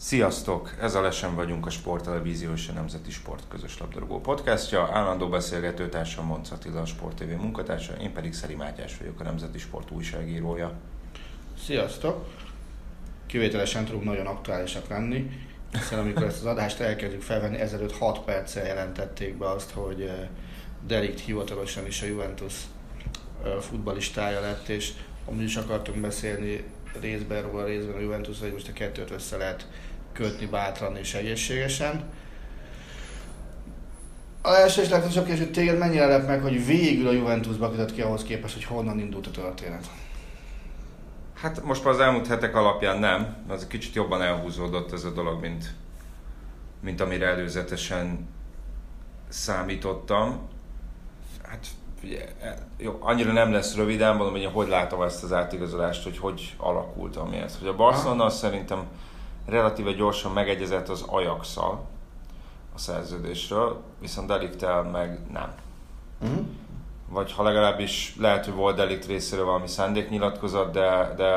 Sziasztok! Ez a Lesen vagyunk a Sport Televízió és a Nemzeti Sport közös labdarúgó podcastja. Állandó beszélgetőtársam Monc Attila, a Sport TV munkatársa, én pedig Szeri Mátyás vagyok, a Nemzeti Sport újságírója. Sziasztok! Kivételesen tudunk nagyon aktuálisak lenni, hiszen amikor ezt az adást elkezdjük felvenni, ezelőtt 6 perccel jelentették be azt, hogy eh, Delikt hivatalosan is a Juventus eh, futballistája lett, és amúgy is akartunk beszélni részben róla, részben a Juventus, hogy most a kettőt össze lehet kötni bátran és egészségesen. A első és legfontosabb kérdés, hogy téged mennyire lep meg, hogy végül a Juventusba kötött ki ahhoz képest, hogy honnan indult a történet? Hát most már az elmúlt hetek alapján nem, az egy kicsit jobban elhúzódott ez a dolog, mint, mint amire előzetesen számítottam. Hát figyelj, jó, annyira nem lesz röviden, mondom, hogy én hogy látom ezt az átigazolást, hogy hogy alakult ami ez. Hogy a Barcelona szerintem relatíve gyorsan megegyezett az ajax a szerződésről, viszont Deliktel meg nem. Uh-huh. Vagy ha legalábbis lehet, hogy volt Delikt részéről valami szándéknyilatkozat, de, de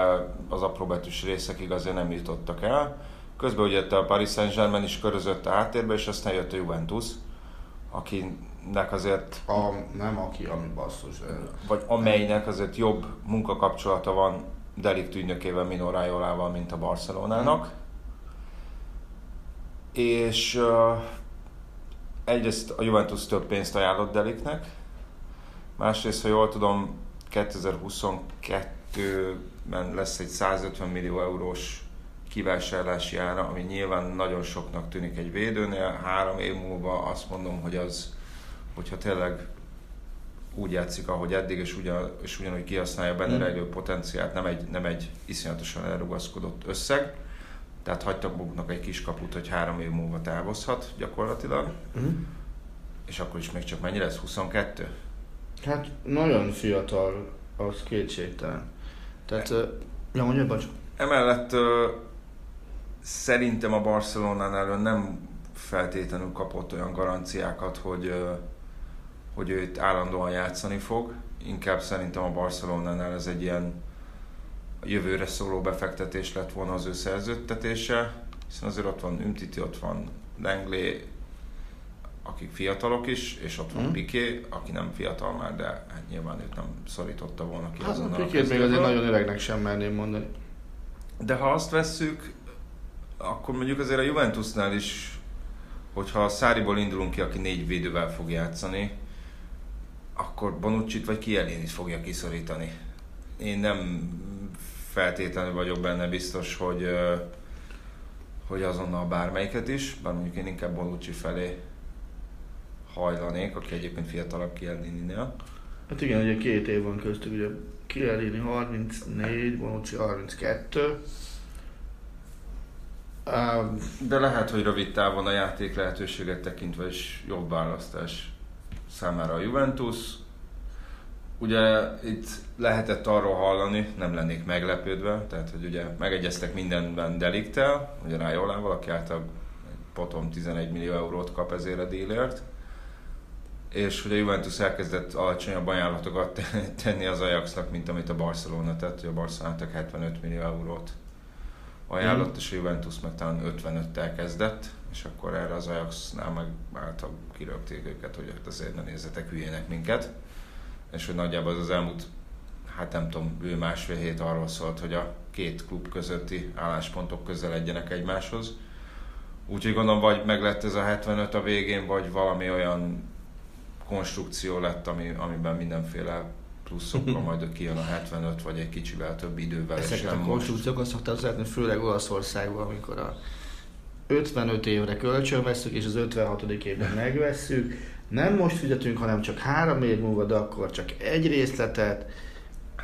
az apróbetűs részekig azért nem jutottak el. Közben ugye a Paris Saint-Germain is körözött a háttérbe, és aztán jött a Juventus, akinek azért... A, nem aki, ami basszus. Vagy amelynek azért jobb munkakapcsolata van Delikt ügynökével, Mino Rajolával, mint a Barcelonának. Hmm és uh, egyrészt a Juventus több pénzt ajánlott Deliknek, másrészt, ha jól tudom, 2022-ben lesz egy 150 millió eurós kivásárlási ára, ami nyilván nagyon soknak tűnik egy védőnél. Három év múlva azt mondom, hogy az, hogyha tényleg úgy játszik, ahogy eddig, és, ugyan, és ugyanúgy kihasználja benne mm. rejlő potenciált, nem egy, nem egy iszonyatosan elrugaszkodott összeg, tehát hagytak maguknak egy kis kaput, hogy három év múlva távozhat gyakorlatilag. Uh-huh. És akkor is még csak mennyi lesz? 22? Hát nagyon fiatal, az kétségtelen. Tehát, e- ja mondja, bocs. Emellett uh, szerintem a Barcelonánál nem feltétlenül kapott olyan garanciákat, hogy, uh, hogy őt állandóan játszani fog. Inkább szerintem a Barcelonánál ez egy ilyen jövőre szóló befektetés lett volna az ő szerződtetése, hiszen azért ott van Ümtiti, ott van Langley, akik fiatalok is, és ott van mm. Piqué, aki nem fiatal már, de hát nyilván őt nem szorította volna ki hát azonnal. Piquét még azért nagyon öregnek sem merném mondani. De ha azt vesszük, akkor mondjuk azért a Juventusnál is, hogyha a Száriból indulunk ki, aki négy védővel fog játszani, akkor Bonucci-t vagy Kielinit fogja kiszorítani. Én nem feltétlenül vagyok benne biztos, hogy, hogy azonnal bármelyiket is, bár mondjuk én inkább Bonucci felé hajlanék, aki egyébként fiatalabb Kielini-nél. Hát igen, ugye két év van köztük, ugye Kielini 34, Bonucci 32. Um, De lehet, hogy rövid távon a játék lehetőséget tekintve is jobb választás számára a Juventus. Ugye itt lehetett arról hallani, nem lennék meglepődve, tehát hogy ugye megegyeztek mindenben Deliktel, ugye Rájolával, aki által potom 11 millió eurót kap ezért a dílért, és a Juventus elkezdett alacsonyabb ajánlatokat tenni az Ajaxnak, mint amit a Barcelona tett, hogy a Barcelona 75 millió eurót ajánlott, mm. és a Juventus meg talán 55-tel kezdett, és akkor erre az Ajaxnál meg által kirögték őket, hogy azért ne nézzetek hülyének minket és hogy nagyjából az, az elmúlt, hát nem tudom, ő másfél hét arról szólt, hogy a két klub közötti álláspontok közeledjenek egymáshoz. Úgyhogy gondolom, vagy meg lett ez a 75 a végén, vagy valami olyan konstrukció lett, ami, amiben mindenféle pluszokkal, majd kijön a 75, vagy egy kicsivel több idővel. Ezeket nem a konstrukciókat szoktam szeretni, főleg Olaszországban, amikor a 55 évre kölcsön veszük, és az 56. évben megvesszük. Nem most fizetünk, hanem csak három év múlva, de akkor csak egy részletet.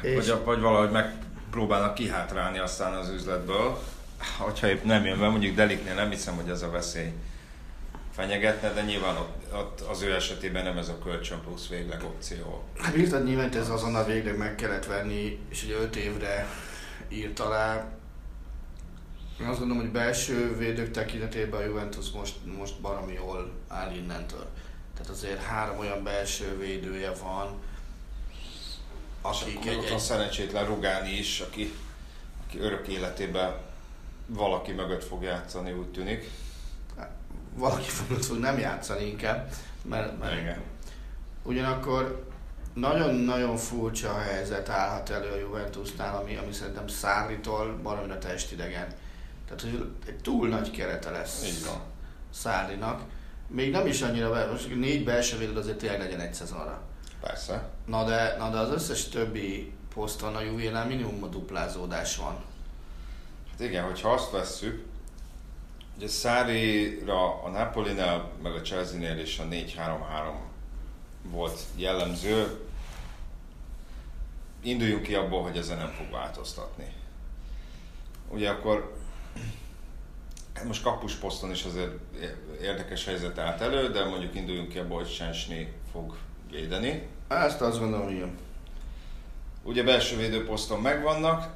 És Vagy, vagy valahogy megpróbálnak kihátrálni aztán az üzletből. Hogyha épp nem jön be, mondjuk Deliknél nem hiszem, hogy ez a veszély fenyegetne, de nyilván ott, ott az ő esetében nem ez a kölcsön plusz végleg opció. hát írtad nyilván ez azonnal végleg meg kellett venni, és ugye 5 évre írt alá. Én azt gondolom, hogy belső védők tekintetében a Juventus most, most baromi jól áll innentől. Tehát azért három olyan belső védője van, akik egy, egy, szerencsétlen Rugáni is, aki, aki örök életében valaki mögött fog játszani, úgy tűnik. valaki fölött fog nem játszani inkább, mert, mert Igen. ugyanakkor nagyon-nagyon furcsa a helyzet állhat elő a Juventusnál, ami, ami szerintem Szárritól baromira testidegen. Tehát, hogy egy túl nagy kerete lesz Így van. Szárlinak. Még nem is annyira, be- most négy belső védőd azért tényleg legyen egy szezonra. Persze. Na de, na de az összes többi poszton a Juvénál minimum a duplázódás van. Hát igen, hogyha azt vesszük, ugye Szári-ra a Napolinál, meg a Chelsea-nél is a 4-3-3 volt jellemző. Induljunk ki abból, hogy ezen nem fog változtatni. Ugye akkor most kapus poszton is azért érdekes helyzet állt elő, de mondjuk induljunk ki abból, hogy Sensni fog védeni. Ezt azt gondolom, igen. Ugye belső védőposzton megvannak.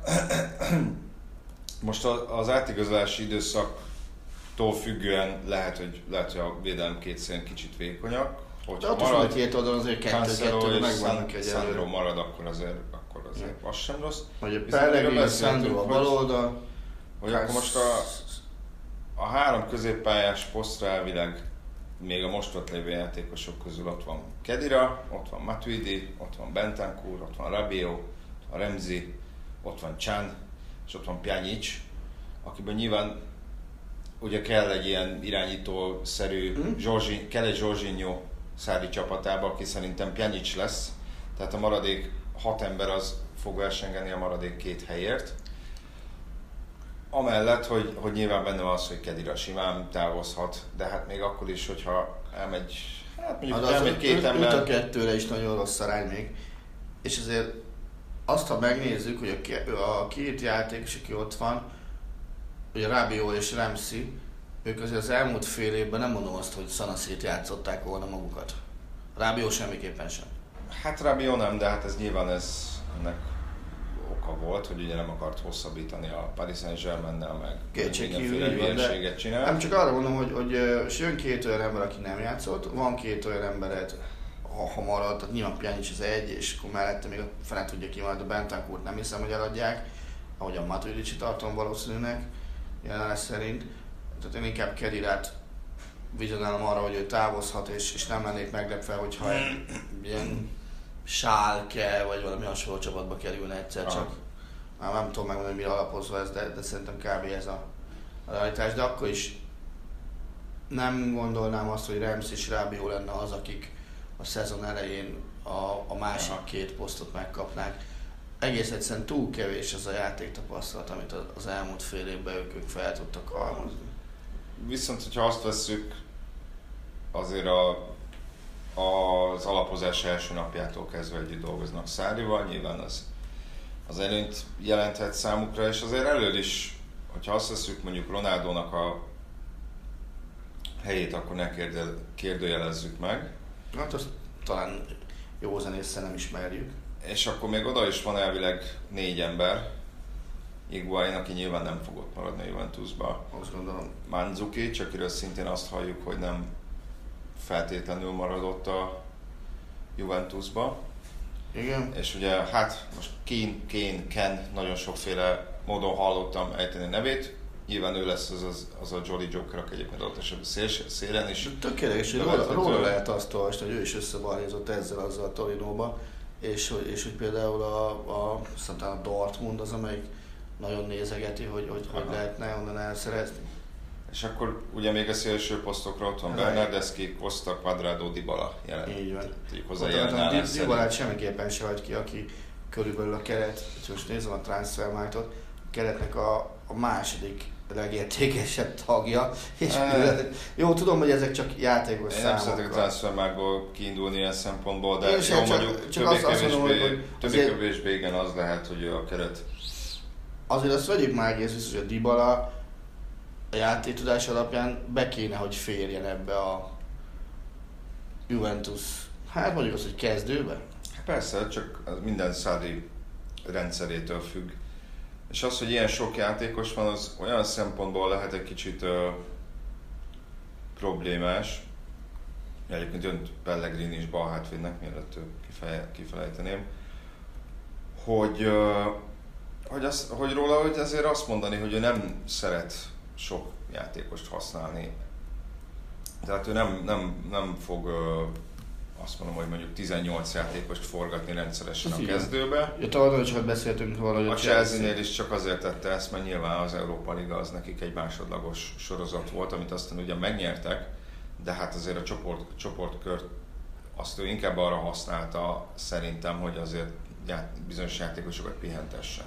Most az átigazolási időszaktól függően lehet, hogy, lehet, hogy a védelem két szén kicsit vékonyak. De Hogyha ott is van marad két oldalon azért kettő-kettő megvannak egyelőre. Sandro marad, akkor azért, akkor azért az sem rossz. Hogy a Pellegrini, Sandro a hogy- bal oldal. Hogy akkor most a, a három középpályás posztra elvileg még a most ott lévő játékosok közül ott van Kedira, ott van Matuidi, ott van Bentancur, ott van Rabiot, ott van Remzi, ott van Chan, és ott van Pjanic, akiben nyilván ugye kell egy ilyen irányító-szerű, Mhm. Zsorzsi, kell egy Zsorzsinyó szári csapatába, aki szerintem Pjanic lesz, tehát a maradék hat ember az fog versengeni a maradék két helyért. Amellett, hogy, hogy nyilván benne van az, hogy Kedira simán távozhat, de hát még akkor is, hogyha elmegy, hát mondjuk Hát az elmegy két öt, öt a ember, kettőre is nagyon rossz arány még. És azért azt, ha megnézzük, hogy a, a két játékos, aki ott van, ugye Rabiot és Ramsey, ők azért az elmúlt fél évben nem mondom azt, hogy szanaszét játszották volna magukat. Rabiot semmiképpen sem. hát Rabiot nem, de hát ez nyilván ez ennek oka volt, hogy ugye nem akart hosszabbítani a Paris Saint-Germain-nel, meg mindenféle hülyeséget csinál. Nem csak arra mondom, hogy, hogy jön két olyan ember, aki nem játszott, van két olyan embered, ha, ha marad, tehát nyilván Pjanic az egy, és akkor mellette még a fene tudja ki majd a Bentancurt nem hiszem, hogy eladják, ahogy a Matuidi tartom valószínűnek, jelenleg szerint. Tehát én inkább Kedirát vizionálom arra, hogy ő távozhat, és, és nem lennék meglepve, hogyha ilyen sálke, vagy valami hasonló csapatba kerülne egyszer csak. Már nem tudom megmondani, mire alapozva ez, de, de szerintem kb. ez a, a realitás, de akkor is nem gondolnám azt, hogy Rams és Rábió lenne az, akik a szezon elején a, a másik Aha. két posztot megkapnák. Egész egyszerűen túl kevés az a játéktapasztalat, amit az- elmúlt fél évben ők, ők fel tudtak halmozni. Viszont, hogyha azt vesszük, azért a, az alapozás első napjától kezdve együtt dolgoznak Szárival, nyilván az, az előnyt jelenthet számukra, és azért elől is, hogyha azt veszük mondjuk Ronaldónak a helyét, akkor ne kérde, kérdőjelezzük meg, Hát azt talán jó zenésze nem ismerjük. és akkor még oda is van elvileg négy ember, Iguain, aki nyilván nem fog ott maradni a Juventusba, Azt gondolom. Manzukic, akiről szintén azt halljuk, hogy nem feltétlenül maradott a Juventusba. Igen. És ugye hát most Kane, Kane, Ken, nagyon sokféle módon hallottam ejteni nevét. Nyilván ő lesz az, az, az a Jolly Joker, aki egyébként ott esetben szél, szélen is. Tökéletes, hogy róla, lehet, hogy róla lehet azt olvasni, hogy ő is összebalhézott ezzel azzal a Torinóba, és hogy, és hogy például a, a, a Dortmund az, amelyik nagyon nézegeti, hogy hogy, hogy Aha. lehetne onnan elszerezni. És akkor ugye még a szélső posztokra ott van Bernardeschi, Costa, Quadrado, Dybala jelen. Így van. Tudjuk hozzá jelen Dybalát semmiképpen se vagy ki, aki körülbelül a keret, most nézem a transfermarktot, a keretnek a, a második legértékesebb tagja. És Eh. jó, tudom, hogy ezek csak játékos Én nem szeretek a számok. transfermágból kiindulni ilyen szempontból, de jó, csak- mondjuk csak azt- azt mondom, hogy- azért- többé-kevésbé igen, az lehet, hogy a keret. Azért azt vegyük már egész biztos, hogy a Dybala a játéktudás alapján be kéne, hogy férjen ebbe a Juventus, hát mondjuk azt, hogy kezdőbe. Persze, csak az minden szári rendszerétől függ. És az, hogy ilyen sok játékos van, az olyan szempontból lehet egy kicsit ö, problémás. Egyébként önt Pellegrini is bal hátvédnek, mielőtt kifeje, kifelejteném. Hogy, ö, hogy, az, hogy róla hogy azért azt mondani, hogy ő nem szeret sok játékost használni. Tehát ő nem, nem, nem fog azt mondom, hogy mondjuk 18 játékost forgatni rendszeresen Ez a igen. kezdőbe. Ja, tavaly sokat beszéltünk róla, hogy A Chelsea-nél is csak azért tette ezt, mert nyilván az Európa Liga az nekik egy másodlagos sorozat volt, amit aztán ugye megnyertek, de hát azért a csoport, csoportkört azt ő inkább arra használta szerintem, hogy azért bizonyos játékosokat pihentessen.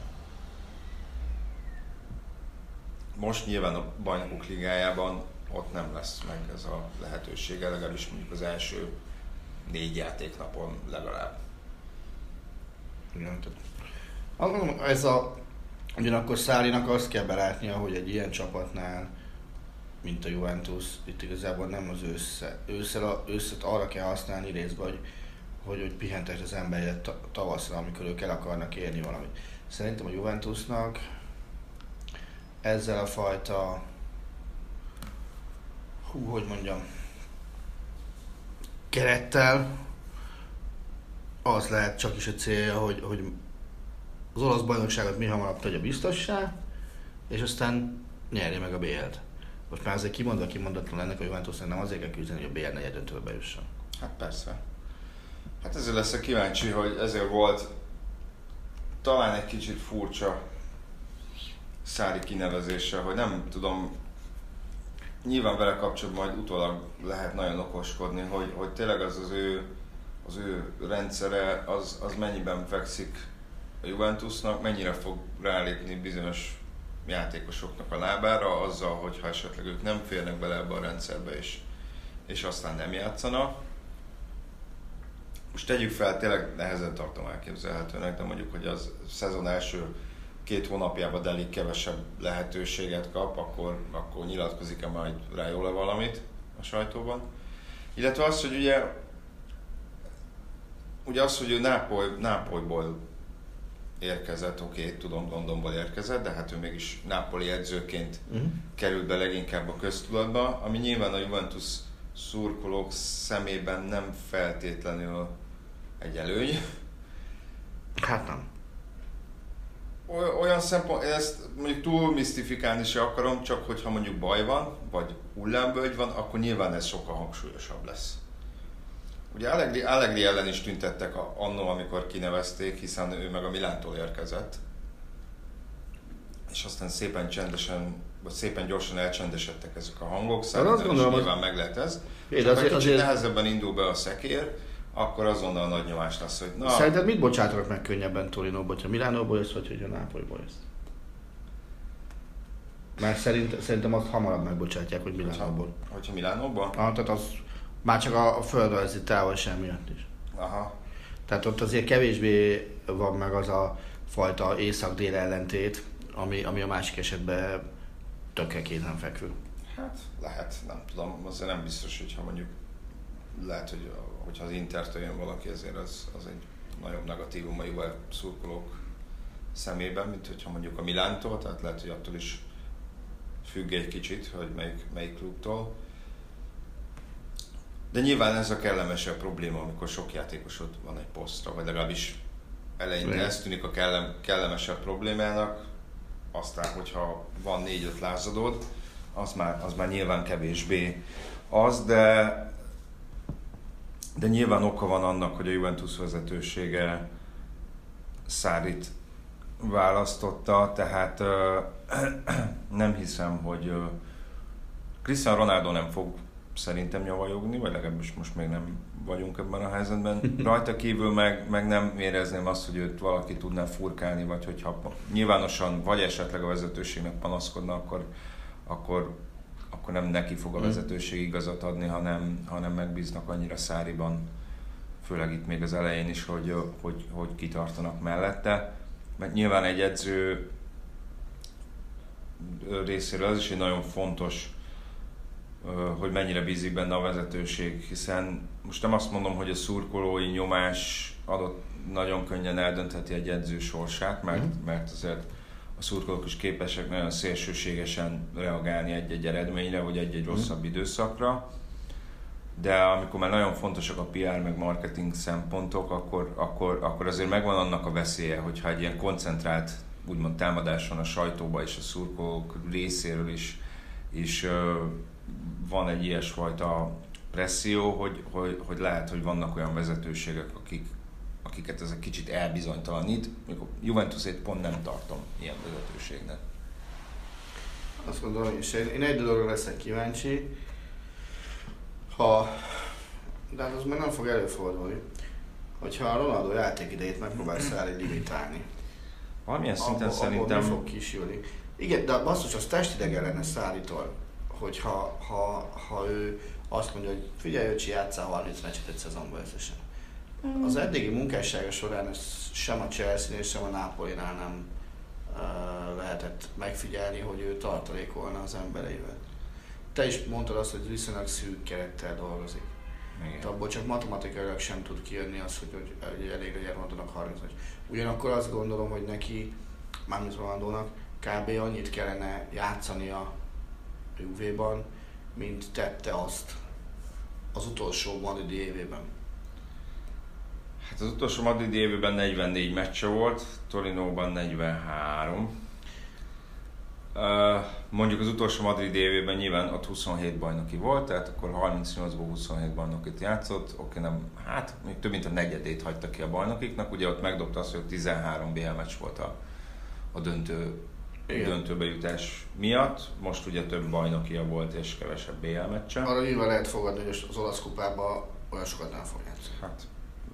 Most nyilván a bajnokok ligájában ott nem lesz meg ez a lehetősége, legalábbis mondjuk az első négy játéknapon legalább. Igen, tehát ez a, ugyanakkor Szárinak azt kell belátnia, hogy egy ilyen csapatnál, mint a Juventus, itt igazából nem az össze, ősszel, ősszet arra kell használni részben, hogy, hogy, hogy pihentest az emberet ta- tavaszra, amikor ők el akarnak érni valamit. Szerintem a Juventusnak ezzel a fajta, hú, hogy mondjam, kerettel az lehet csak is a célja, hogy, hogy az olasz bajnokságot mi hamarabb tegye biztossá, és aztán nyerje meg a BL-t. Most már azért kimondva kimondatlan ennek a Juventusnak nem azért kell küzdeni, hogy a BL negyed döntőbe jusson. Hát persze. Hát ezért leszek kíváncsi, hogy ezért volt talán egy kicsit furcsa Szári kinevezése, hogy nem tudom, nyilván vele kapcsolatban majd utólag lehet nagyon okoskodni, hogy, hogy tényleg az az ő, az ő rendszere, az, az mennyiben fekszik a Juventusnak, mennyire fog rálépni bizonyos játékosoknak a lábára, azzal, hogyha esetleg ők nem férnek bele ebbe a rendszerbe, és, és aztán nem játszanak. Most tegyük fel, tényleg nehezen tartom elképzelhetőnek, de mondjuk, hogy az szezon első két hónapjában Deli kevesebb lehetőséget kap, akkor, akkor nyilatkozik-e majd rá jól valamit a sajtóban. Illetve az, hogy ugye, ugye az, hogy ő Nápoly, Nápolyból érkezett, oké, okay, tudom, Londonból érkezett, de hát ő mégis Nápoli edzőként Uh-huh. került be leginkább a köztudatba, ami nyilván a Juventus szurkolók szemében nem feltétlenül egy előny. Hát nem. Oly- Olyan szempont, ezt mondjuk túl misztifikálni se akarom, csak hogyha mondjuk baj van, vagy hullámvölgy van, akkor nyilván ez sokkal hangsúlyosabb lesz. Ugye Allegri, Allegri ellen is tüntettek a- annó, amikor kinevezték, hiszen ő meg a Milántól érkezett. És aztán szépen csendesen, vagy szépen gyorsan elcsendesedtek ezek a hangok. Szerintem is nyilván meg lehet ez. Csak azért- egy kicsit azért- nehezebben indul be a szekér, akkor azonnal nagy nyomás lesz, hogy na, Szerinted mit bocsátanak meg könnyebben Torinóból, ha Milánóból jössz, vagy hogy a Nápolyból jössz? Mert szerint, szerintem azt hamarabb megbocsátják, hogy hogyha, Milánóból. hogyha Milánóban? Ah, tehát az már csak a, a földrajzi távolság miatt is. Aha. Tehát ott azért kevésbé van meg az a fajta észak-dél ellentét, ami, ami a másik esetben tökre kézenfekvő. Hát lehet, nem tudom, azért nem biztos, hogyha mondjuk lehet, hogy hogyha az Intertől jön valaki, ezért az, az egy nagyobb negatívum a Juve szurkolók szemében, mint hogyha mondjuk a Milántól, tehát lehet, hogy attól is függ egy kicsit, hogy melyik, melyik klubtól. De nyilván ez a kellemesebb probléma, amikor sok játékosod van egy posztra, vagy legalábbis eleinte ez tűnik a kellem, kellemesebb problémának, aztán, hogyha van négy-öt lázadód, az már, az már nyilván kevésbé az, de, de nyilván oka van annak, hogy a Juventus vezetősége Szárit választotta, tehát ö, nem hiszem, hogy, ö, Cristiano Ronaldo nem fog szerintem nyavajogni, vagy legalábbis most még nem vagyunk ebben a helyzetben. Rajta kívül meg, meg nem érezném azt, hogy őt valaki tudná furkálni, vagy hogyha nyilvánosan, vagy esetleg a vezetőségnek panaszkodna, akkor, akkor, akkor nem neki fog a hmm. vezetőség igazat adni, hanem, hanem megbíznak annyira Száriban, főleg itt még az elején is, hogy, hogy, hogy kitartanak mellette. Mert nyilván egy edző részéről az is egy nagyon fontos hogy mennyire bízik benne a vezetőség, hiszen most nem azt mondom, hogy a szurkolói nyomás adott nagyon könnyen eldöntheti egy edző sorsát, mert, mm. mert azért a szurkolók is képesek nagyon szélsőségesen reagálni egy-egy eredményre, vagy egy-egy mhm. rosszabb időszakra. De amikor már nagyon fontosak a PR meg marketing szempontok, akkor, akkor, akkor azért megvan annak a veszélye, hogyha egy ilyen koncentrált úgymond támadás van a sajtóba és a szurkolók részéről is, is van egy ilyesfajta presszió, hogy, hogy, hogy lehet, hogy vannak olyan vezetőségek, akiket ez egy kicsit elbizonytalanít. Mikor Juventusét pont nem tartom ilyen vezetőségnek. Azt gondolom is. Én egy dologra leszek kíváncsi, ha, de hát az már nem fog előfordulni, hogyha a Ronaldo játékidejét megpróbál szállni limitálni. Valamilyen szinten abba, szerintem... Abba fog kisülni. Igen, de basszus, az testidegen lenne szállítól hogyha ha, ha ő azt mondja, hogy figyelj, öcsi, játszál 30 meccset egy szezonban összesen. Az eddigi munkássága során ez sem a chelsea sem a Napolinál nem uh, lehetett megfigyelni, hogy ő tartalékolna az embereivel. Te is mondtad azt, hogy viszonylag szűk kerettel dolgozik. Igen. Abból csak matematikailag sem tud kijönni az, hogy, hogy, hogy elég legyen mondanak 30 meccs. Ugyanakkor azt gondolom, hogy neki, mármint Rolandónak, kb. annyit kellene játszania Juve-ban, mint tette azt az utolsó madridi évében. Hát az utolsó madridi évében 44 meccse volt, Torinóban 43. Uh, mondjuk az utolsó Madrid évében nyilván ott 27 bajnoki volt, tehát akkor 38-ból 27 bajnokit játszott, oké, nem, hát még több mint a negyedét hagyta ki a bajnokiknak, ugye ott megdobta azt, hogy 13 BL meccs volt a, a döntő igen. döntőbe jutás miatt. Most ugye több bajnokia volt és kevesebb BL meccse. Arra nyilván lehet fogadni, hogy az olasz kupában olyan sokat nem fog játszani. Hát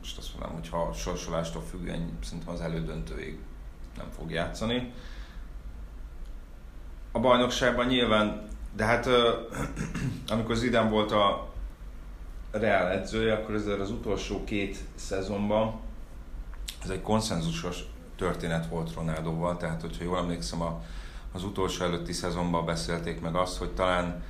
most azt mondom, hogy ha sorsolástól függően szerintem az elődöntőig nem fog játszani. A bajnokságban nyilván, de hát amikor Zidane volt a Real edzője, akkor ezzel az utolsó két szezonban ez egy konszenzusos történet volt Ronaldóval, tehát hogyha jól emlékszem, az utolsó előtti szezonban beszélték meg azt, hogy talán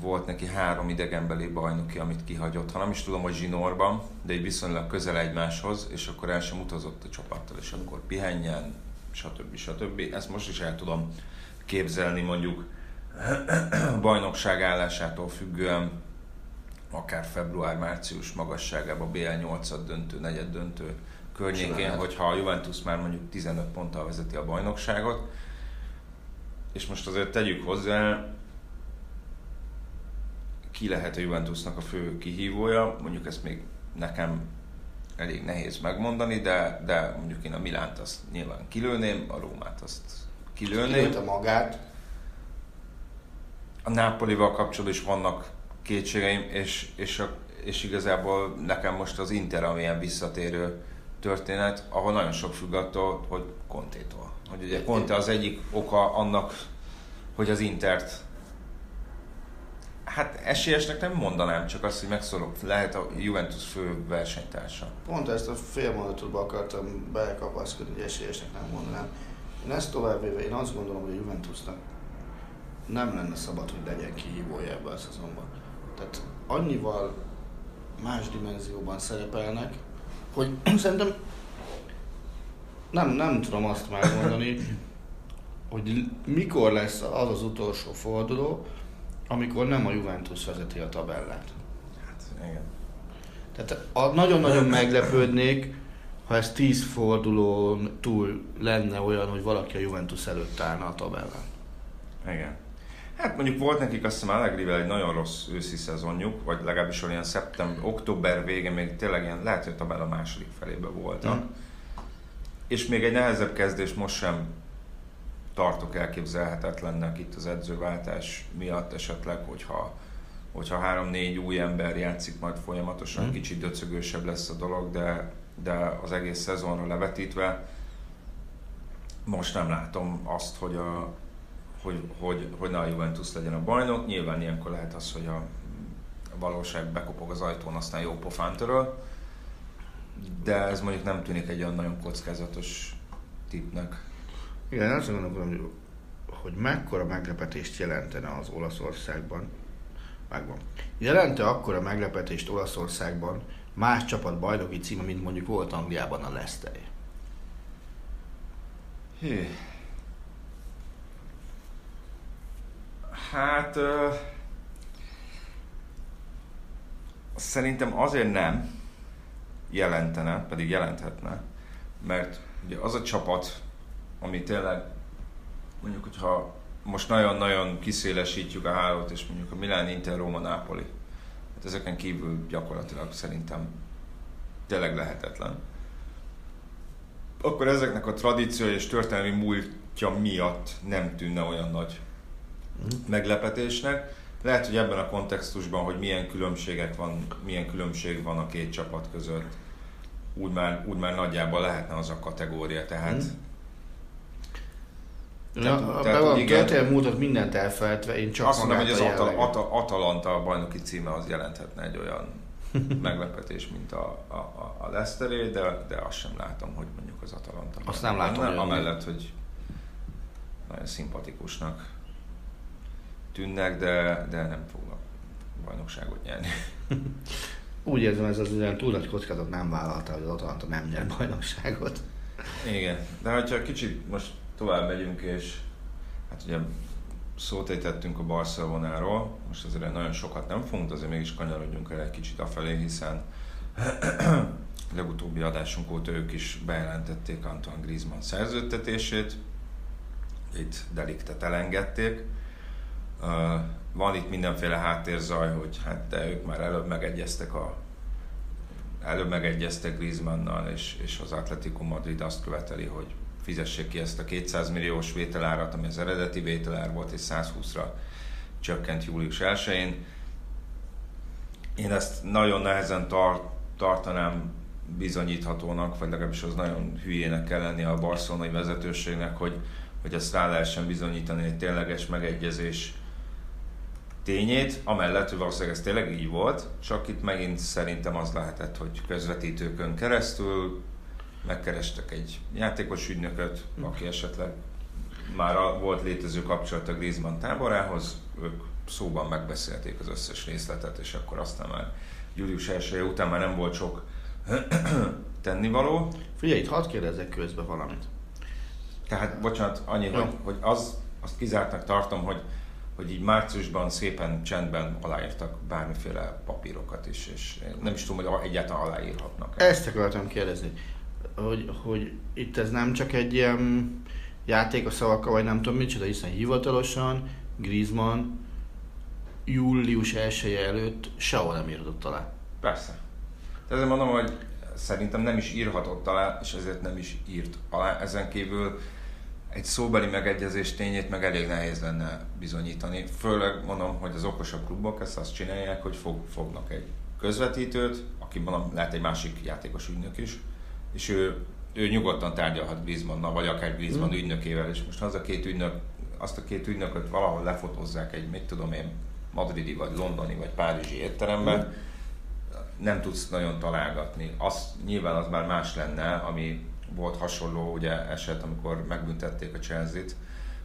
volt neki három idegenbeli bajnoki, amit kihagyott, ha nem is tudom, hogy zsinórban, de egy viszonylag közel egymáshoz, és akkor el sem utazott a csapattal, és akkor pihenjen, stb. stb. Ezt most is el tudom képzelni mondjuk a bajnokság állásától függően, akár február-március magasságában BL8 döntő, negyed döntő, környékén, hogyha a Juventus már mondjuk 15 ponttal vezeti a bajnokságot. És most azért tegyük hozzá, ki lehet a Juventusnak a fő kihívója, mondjuk ezt még nekem elég nehéz megmondani, de, de mondjuk én a Milánt azt nyilván kilőném, a Rómát azt kilőném. a magát. A Nápolival kapcsolatban is vannak kétségeim, és, és, a, és igazából nekem most az Inter, amilyen visszatérő történet, ahol nagyon sok függ attól, hogy Contétól. Hogy ugye Conte az egyik oka annak, hogy az Intert Hát esélyesnek nem mondanám, csak azt, hogy megszorok, lehet a Juventus fő versenytársa. Pont ezt a félmondatotba akartam belekapaszkodni, hogy esélyesnek nem mondanám. Én ezt továbbvéve, én azt gondolom, hogy a Juventusnak nem lenne szabad, hogy legyen kihívója ebben a szezonban. Tehát annyival más dimenzióban szerepelnek, hogy szerintem nem, nem tudom azt megmondani, hogy mikor lesz az az utolsó forduló, amikor nem a Juventus vezeti a tabellát. Hát, igen. Tehát a, nagyon-nagyon meglepődnék, ha ez tíz fordulón túl lenne olyan, hogy valaki a Juventus előtt állna a tabellán. Igen. Hát mondjuk volt nekik azt hiszem Allegrivel egy nagyon rossz őszi szezonjuk, vagy legalábbis olyan szeptember, október vége még tényleg ilyen, lehet, hogy a második felében voltak. Mm. És még egy nehezebb kezdés most sem tartok elképzelhetetlennek itt az edzőváltás miatt esetleg, hogyha hogyha három-négy új ember játszik majd folyamatosan, mm. kicsit döcögősebb lesz a dolog, de, de az egész szezonra levetítve most nem látom azt, hogy a, hogy, hogy, hogy ne a Juventus legyen a bajnok. Nyilván ilyenkor lehet az, hogy a valóság bekopog az ajtón, aztán jó pofán töröl, de ez mondjuk nem tűnik egy olyan nagyon kockázatos tippnek. Igen, azt gondolom, hogy mekkora meglepetést jelentene az Olaszországban, megvan. Jelente akkor a meglepetést Olaszországban más csapat bajnoki címe, mint mondjuk volt Angliában a Leicester? Hű. Hát... Uh, szerintem azért nem jelentene, pedig jelenthetne, mert ugye az a csapat, ami tényleg mondjuk, hogyha most nagyon-nagyon kiszélesítjük a hálót, és mondjuk a Milán, Inter, Roma, Napoli. Hát ezeken kívül gyakorlatilag szerintem tényleg lehetetlen. Akkor ezeknek a tradíció és történelmi múltja miatt nem tűnne olyan nagy mm. meglepetésnek. Lehet, hogy ebben a kontextusban, hogy milyen különbségek van, milyen különbség van a két csapat között, úgy már, úgy már nagyjából lehetne az a kategória. Tehát mm tehát, Na, tehát, a történelmi múltat mindent elfelejtve, én csak Azt mondom, hogy az Atal- Atal- Atalanta bajnoki címe az jelenthetne egy olyan meglepetés, mint a, a, a Leicesteré, de, de azt sem látom, hogy mondjuk az Atalanta. Azt nem látom. Nem, amellett, hogy nagyon szimpatikusnak tűnnek, de, de nem fognak bajnokságot nyerni. Úgy érzem, ez az olyan túl nagy kockázat nem vállalta, hogy az Atalanta nem nyer bajnokságot. Igen, de ha kicsit most tovább megyünk, és hát ugye szót ejtettünk a Barcelonáról, most azért nagyon sokat nem fogunk, azért mégis kanyarodjunk el egy kicsit afelé, hiszen legutóbbi adásunk óta ők is bejelentették Antoine Griezmann szerződtetését, itt deliktet elengedték. Van itt mindenféle háttérzaj, hogy hát de ők már előbb megegyeztek a előbb megegyeztek Griezmannnal, és, és az Atletico Madrid azt követeli, hogy fizessék ki ezt a 200 milliós vételárat, ami az eredeti vételár volt, és 120-ra csökkent július 1-én. Én ezt nagyon nehezen tar- tartanám bizonyíthatónak, vagy legalábbis az nagyon hülyének kell lenni a barcelonai vezetőségnek, hogy, hogy ezt rá lehessen bizonyítani egy tényleges megegyezés tényét, amellett, hogy valószínűleg ez tényleg így volt, csak itt megint szerintem az lehetett, hogy közvetítőkön keresztül megkerestek egy játékos ügynököt, aki esetleg már volt létező kapcsolat a Griezmann táborához, ők szóban megbeszélték az összes részletet, és akkor aztán már július 1 után már nem volt sok tennivaló. Figyelj, itt hadd kérdezzek közbe valamit. Tehát, bocsánat, annyi, hogy, hogy az, azt kizártnak tartom, hogy, hogy így márciusban szépen csendben aláírtak bármiféle papírokat is, és nem is tudom, hogy egyáltalán aláírhatnak. Ezt akartam kérdezni hogy, hogy itt ez nem csak egy ilyen játék a szavakkal, vagy nem tudom micsoda, hiszen hivatalosan Griezmann július 1 előtt sehol nem írhatott alá. Persze. Ezért mondom, hogy szerintem nem is írhatott alá, és ezért nem is írt alá. Ezen kívül egy szóbeli megegyezés tényét meg elég nehéz lenne bizonyítani. Főleg mondom, hogy az okosabb klubok ezt azt csinálják, hogy fog, fognak egy közvetítőt, aki mondom, lehet egy másik játékos ügynök is, és ő, ő nyugodtan tárgyalhat Griezmannal, vagy akár Griezmann mm. ügynökével, és most az a két ügynök, azt a két ügynököt valahol lefotózzák egy, mit tudom én, madridi, vagy londoni, vagy párizsi étteremben, mm. nem tudsz nagyon találgatni. Az, nyilván az már más lenne, ami volt hasonló ugye eset, amikor megbüntették a Chelsea-t,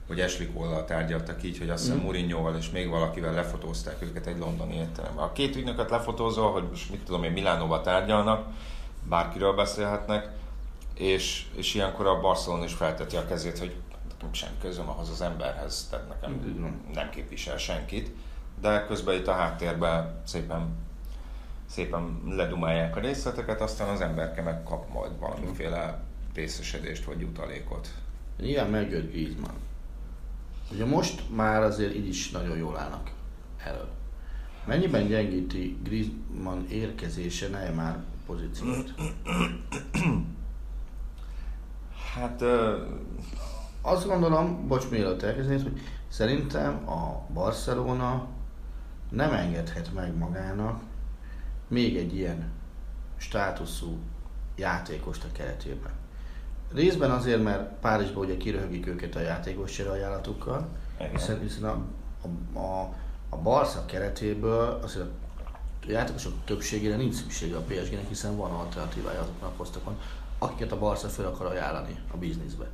hogy Ashley Cole-lal tárgyaltak így, hogy azt hiszem mm. Mourinho-val és még valakivel lefotózták őket egy londoni étteremben. A két ügynököt lefotózol, hogy most mit tudom én, Milánóba tárgyalnak, bárkiről beszélhetnek, és, és ilyenkor a Barcelona is felteti a kezét, hogy nekem semmi közöm ahhoz az emberhez, tehát nekem nem képvisel senkit, de közben itt a háttérben szépen, szépen ledumálják a részleteket, aztán az emberke megkap majd valamiféle részesedést vagy jutalékot. Nyilván megjött Griezmann. Ugye most már azért így is nagyon jól állnak elő. Mennyiben gyengíti Griezmann érkezése már pozíciót? Hát azt gondolom, bocs, mielőtt elkezdenéd, hogy szerintem a Barcelona nem engedhet meg magának még egy ilyen státuszú játékost a keretében. Részben azért, mert Párizsban ugye kiröhögik őket a játékos ajánlatukkal, hiszen, hiszen a, a, a, a Barca keretéből azért a játékosok többségére nincs szüksége a PSG-nek, hiszen van alternatívája azoknak a posztokon, akiket a Barca fel akar ajánlani a bizniszbe.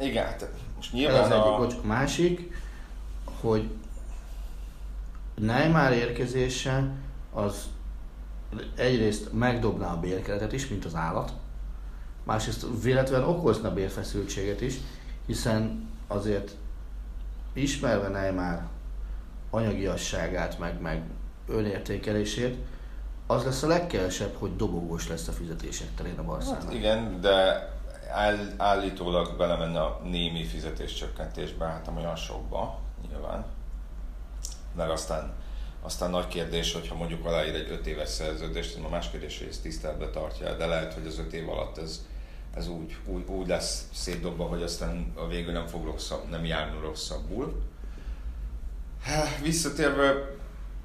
Igen, hát most Ez nyilván az egyik, a... bocs. A másik, hogy Neymar érkezése az egyrészt megdobná a bérkeretet is, mint az állat, másrészt véletlenül okozna bérfeszültséget is, hiszen azért ismerve Neymar anyagiasságát, meg, meg önértékelését, az lesz a legkevesebb, hogy dobogós lesz a fizetések terén a Barcelona. Hát igen, de áll, állítólag belemenne a némi fizetéscsökkentésbe, hát nem olyan sokba, nyilván. Meg aztán, aztán nagy kérdés, hogyha mondjuk aláír egy 5 éves szerződést, ma más kérdés, hogy ezt tiszteletbe tartja, de lehet, hogy az 5 év alatt ez, ez úgy, úgy, úgy lesz szétdobva, hogy aztán a végül nem fog rosszabb, nem járni rosszabbul. Visszatérve,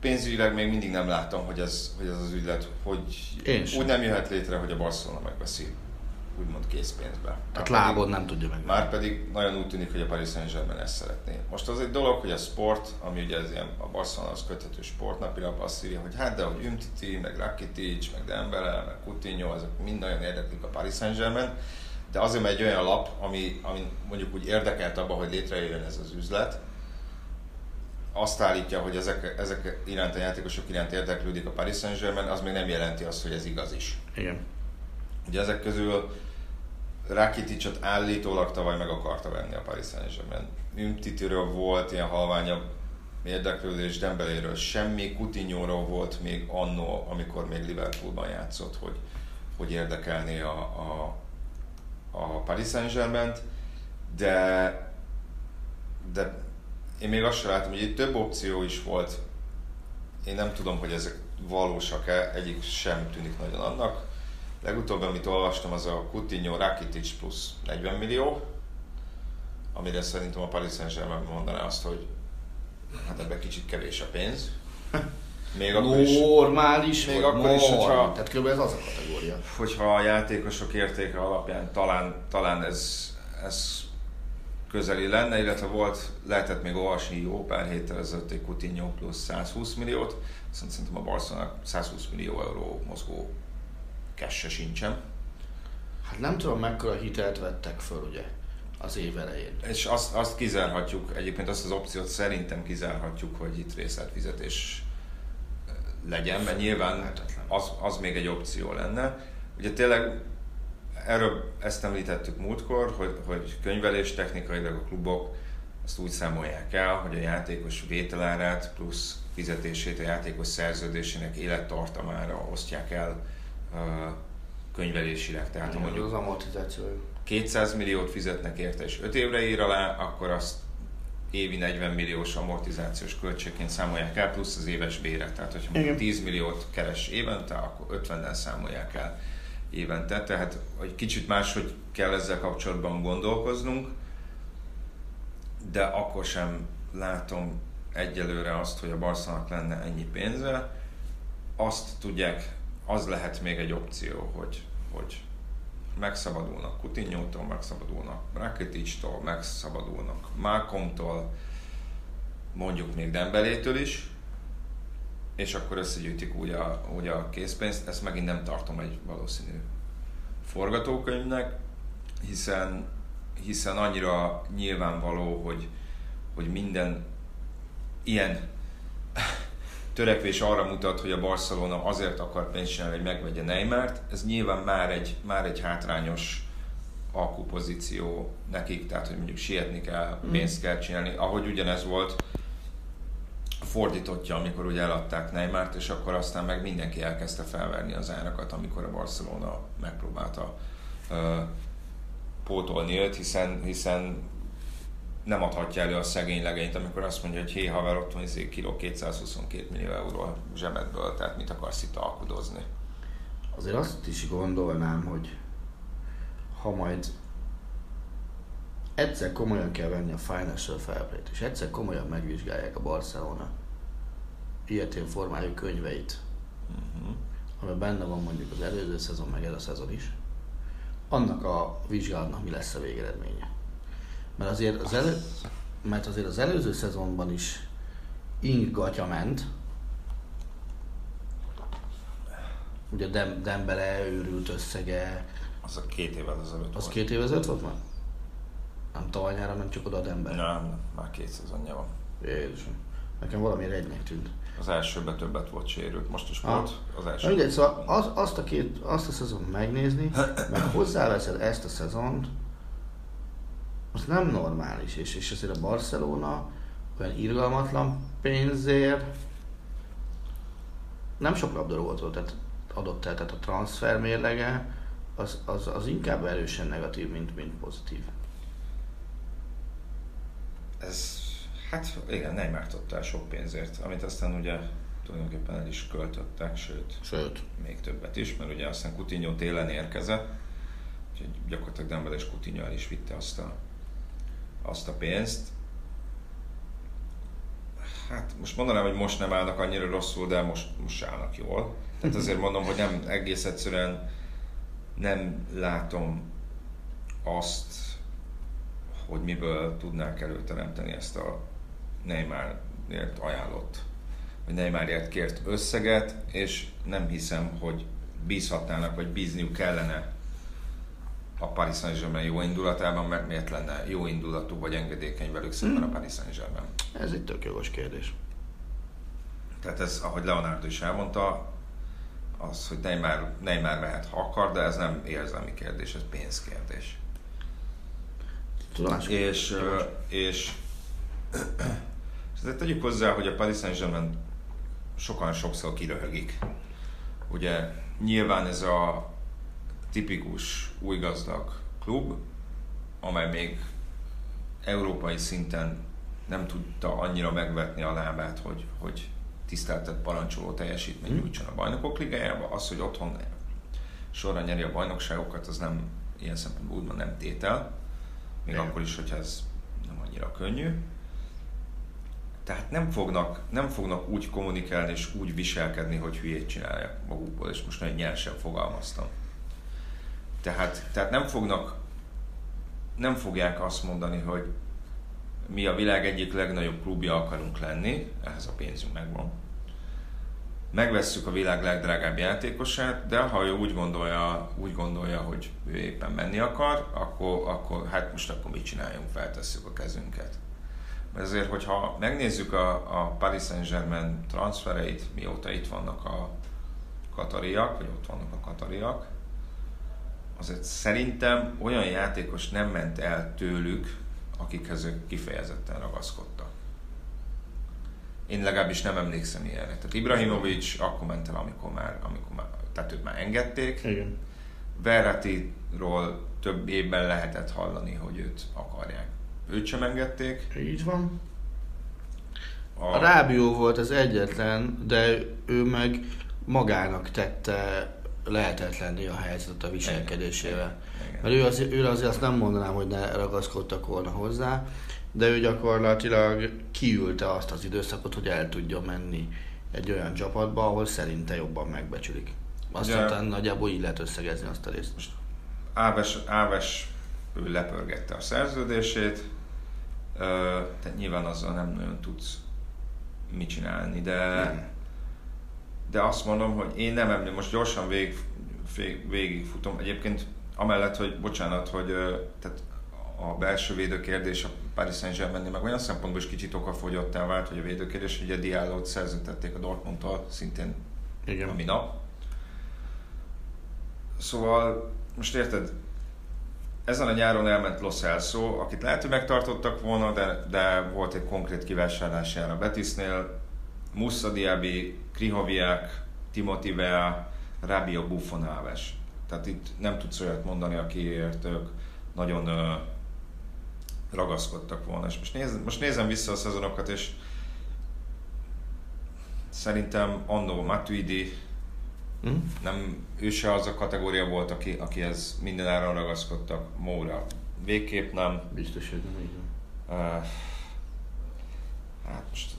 pénzügyileg még mindig nem látom, hogy ez, hogy ez az ügylet, hogy Én sem. úgy nem jöhet létre, hogy a Barcelona megveszi úgymond készpénzbe. Tehát lábon nem tudja meg. Már pedig nagyon úgy tűnik, hogy a Paris Saint-Germain ezt szeretné. Most az egy dolog, hogy a sport, ami ugye ez ilyen a Barcelona az köthető sport, napilap azt írja, hogy hát de hogy Umtiti, meg Rakitic, meg Dembele, meg Coutinho, ezek mind nagyon érdeklik a Paris Saint-Germain, de azért mert egy olyan lap, ami, ami mondjuk úgy érdekelt abban, hogy létrejöjjön ez az üzlet, azt állítja, hogy ezek, ezek iránt a játékosok iránt érdeklődik a Paris Saint-Germain, az még nem jelenti azt, hogy ez igaz is. Igen. Ugye ezek közül Rakiticot állítólag tavaly meg akarta venni a Paris Saint-Germain. Umtitiről volt ilyen halványabb érdeklődés, Dembeléről semmi, Coutinho-ról volt még annó, amikor még Liverpoolban játszott, hogy, hogy érdekelné a, a, a Paris saint de, de én még azt sem látom, hogy itt több opció is volt. Én nem tudom, hogy ezek valósak-e, egyik sem tűnik nagyon annak. Legutóbb, amit olvastam, az a Coutinho Rakitic plusz 40 millió, amire szerintem a Paris Saint-Germain mondaná azt, hogy hát ebben kicsit kevés a pénz. Még akkor is, Normális, még akkor is, norm. hogyha- Tehát kb. ez az a kategória. hogyha a játékosok értéke alapján talán, talán ez, ez közeli lenne, illetve volt, lehetett még olvasni jó pár héttel ezelőtt egy Coutinho plusz 120 milliót, viszont szerintem a Barcelona 120 millió euró mozgó kesse sincsen. Hát nem tudom mekkora hitelt vettek föl ugye az év elején. És azt, azt kizárhatjuk, egyébként azt az opciót szerintem kizárhatjuk, hogy itt részletfizetés eh, legyen, mert nyilván az, az még egy opció lenne. Ugye tényleg erről ezt említettük múltkor, hogy, hogy könyvelés technikailag a klubok azt úgy számolják el, hogy a játékos vételárát plusz fizetését a játékos szerződésének élettartamára osztják el uh, könyvelésileg. Tehát ha Mondjuk az amortizáció. 200 milliót fizetnek érte és 5 évre ír alá, akkor azt évi 40 milliós amortizációs költségként számolják el, plusz az éves béret. Tehát, hogyha mondjuk 10 milliót keres évente, akkor 50-nel számolják el évente. Tehát, hogy kicsit máshogy kell ezzel kapcsolatban gondolkoznunk, de akkor sem látom egyelőre azt, hogy a Barcelonának lenne ennyi pénze. Azt tudják, az lehet még egy opció, hogy, hogy megszabadulnak Coutinho-tól, megszabadulnak Rakitic-tól, megszabadulnak Malcolm-tól, mondjuk még Dembelétől is, és akkor összegyűjtik úgy a, úgy a készpénzt. Ezt megint nem tartom egy valószínű forgatókönyvnek, hiszen, hiszen annyira nyilvánvaló, hogy, hogy minden ilyen törekvés arra mutat, hogy a Barcelona azért akar pénzt csinálni, hogy megvegye Neymart, ez nyilván már egy, már egy hátrányos alkupozíció nekik, tehát hogy mondjuk sietni kell, pénzt kell csinálni, ahogy ugyanez volt fordítottja, amikor ugye eladták Neymart, és akkor aztán meg mindenki elkezdte felverni az árakat, amikor a Barcelona megpróbálta ö, pótolni őt, hiszen, hiszen nem adhatja elő a szegény legényt, amikor azt mondja, hogy hé haver, ott van izé kiló 222 millió euró zsebedből, tehát mit akarsz itt alkudozni? Azért azt is gondolnám, hogy ha majd egyszer komolyan kell venni a Financial Fair Play-t, és egyszer komolyan megvizsgálják a Barcelona ilyetén formájú könyveit, uh-huh. amiben benne van mondjuk az előző szezon, meg ez a szezon is, annak a vizsgálatnak mi lesz a végeredménye. Mert azért az, elő, mert azért az előző szezonban is ingatja ment, ugye Dem- Dembele őrült összege, Az a két évvel ezelőtt az volt. két év ezelőtt volt már? Nem tavaly nyára ment csak oda a Dembele. Nem, már két szezonja van. Jézusom. Nekem valamiért egynek tűnt. Az elsőben többet volt sérült, most is Ah. volt. Az Na első. mindegy, szóval az, azt, a két, azt a szezont megnézni, meg hozzáveszed ezt a szezont, az nem normális, és, és azért a Barcelona olyan irgalmatlan pénzért nem sok labdarúgót volt, tehát adott el, tehát a transfer mérlege az, az, az inkább erősen negatív, mint, mint pozitív. Ez, hát igen, Neymar el sok pénzért, amit aztán ugye tulajdonképpen el is költöttek, sőt, Sőt, még többet is, mert ugye aztán Coutinho télen érkezett, úgyhogy gyakorlatilag Dembele és Coutinho el is vitte azt a, azt a pénzt. Hát most mondanám, hogy most nem állnak annyira rosszul, de most, most állnak jól. Tehát azért mondom, hogy nem egész egyszerűen nem látom azt, hogy miből tudnák előteremteni ezt a Neymarért ajánlott, vagy Neymarért kért összeget, és nem hiszem, hogy bízhatnának, vagy bízniuk kellene a Paris Saint-Germain jó indulatában, mert miért lenne jó indulatú vagy engedékeny velük szemben a Paris Saint-Germain. ez egy tök jogos kérdés. Tehát ez, ahogy Leonardo is elmondta, az, hogy Neymar, Neymar vehet, ha akar, de ez nem érzelmi kérdés, ez pénzkérdés. Tudomás? És, ö, és, és tegyük hozzá, hogy a Paris Saint-Germain sokan sokszor kiröhögik. Ugye nyilván ez a tipikus új gazdag klub, amely még európai szinten nem tudta annyira megvetni a lábát, hogy, hogy tiszteltet parancsoló teljesítmény Mm. nyújtson a bajnokok ligájába. Az, hogy otthon sorra nyeri a bajnokságokat, az nem ilyen szempontból úgymond nem tétel. Még akkor is, hogyha ez nem annyira könnyű. Tehát nem fognak, nem fognak úgy kommunikálni és úgy viselkedni, hogy hülyét csinálják magukból, és most nagyon nyersen fogalmaztam. Tehát, tehát nem fognak, nem fogják azt mondani, hogy mi a világ egyik legnagyobb klubja akarunk lenni, ehhez a pénzünk megvan. Megvesszük a világ legdrágább játékosát, de ha ő úgy gondolja, úgy gondolja hogy ő éppen menni akar, akkor, akkor hát most akkor mit csináljunk, feltesszük a kezünket. Mert azért, hogyha megnézzük a, a Paris Saint-Germain transfereit, mióta itt vannak a katariak, vagy ott vannak a katariak, azért szerintem olyan játékos nem ment el tőlük, akikhez ők kifejezetten ragaszkodtak. Én legalábbis nem emlékszem ilyenre. Tehát Ibrahimovic akkor ment el, amikor már, amikor már tehát őt már engedték. Igen. Verratti-ról több évben lehetett hallani, hogy őt akarják. Őt sem engedték. Így van. A, A Rábió volt az egyetlen, de ő meg magának tette lehetetlenné a helyzetet a viselkedésével. Igen. Mert ő, az, ő azért azt nem mondanám, hogy ne ragaszkodtak volna hozzá, de ő gyakorlatilag kiülte azt az időszakot, hogy el tudjon menni egy olyan csapatba, ahol szerinte jobban megbecsülik. Azt Ugye- aztán nagyjából így lehet összegezni azt a részt. Áves, Áves ő lepörgette a szerződését, tehát nyilván azzal nem nagyon tudsz mit csinálni, de, Nem. de azt mondom, hogy én nem emlékszem, most gyorsan végig, vég, végigfutom. Egyébként amellett, hogy bocsánat, hogy tehát a belső védőkérdés a Paris Saint-Germainnél meg olyan szempontból is kicsit okafogyottá vált, hogy a védőkérdés, a Diallo-t szerződtették a Dortmundtól szintén Igen. a minap. Szóval, most érted, ezen a nyáron elment Los Elso, akit lehet, hogy megtartottak volna, de, de volt egy konkrét kivásárlására a Betisnél. Musa Diaby, Krihoviak, Timothy Vea, Rabio Buffon. Tehát itt nem tudsz olyat mondani, akiért ők nagyon ragaszkodtak volna. És most, néz, most nézem vissza a szezonokat, és szerintem annó Matuidi, Hm? nem, ő se az a kategória volt, aki, akihez mindenáron ragaszkodtak. Moura végképp nem. Biztos, hogy nem így van. Uh, hát most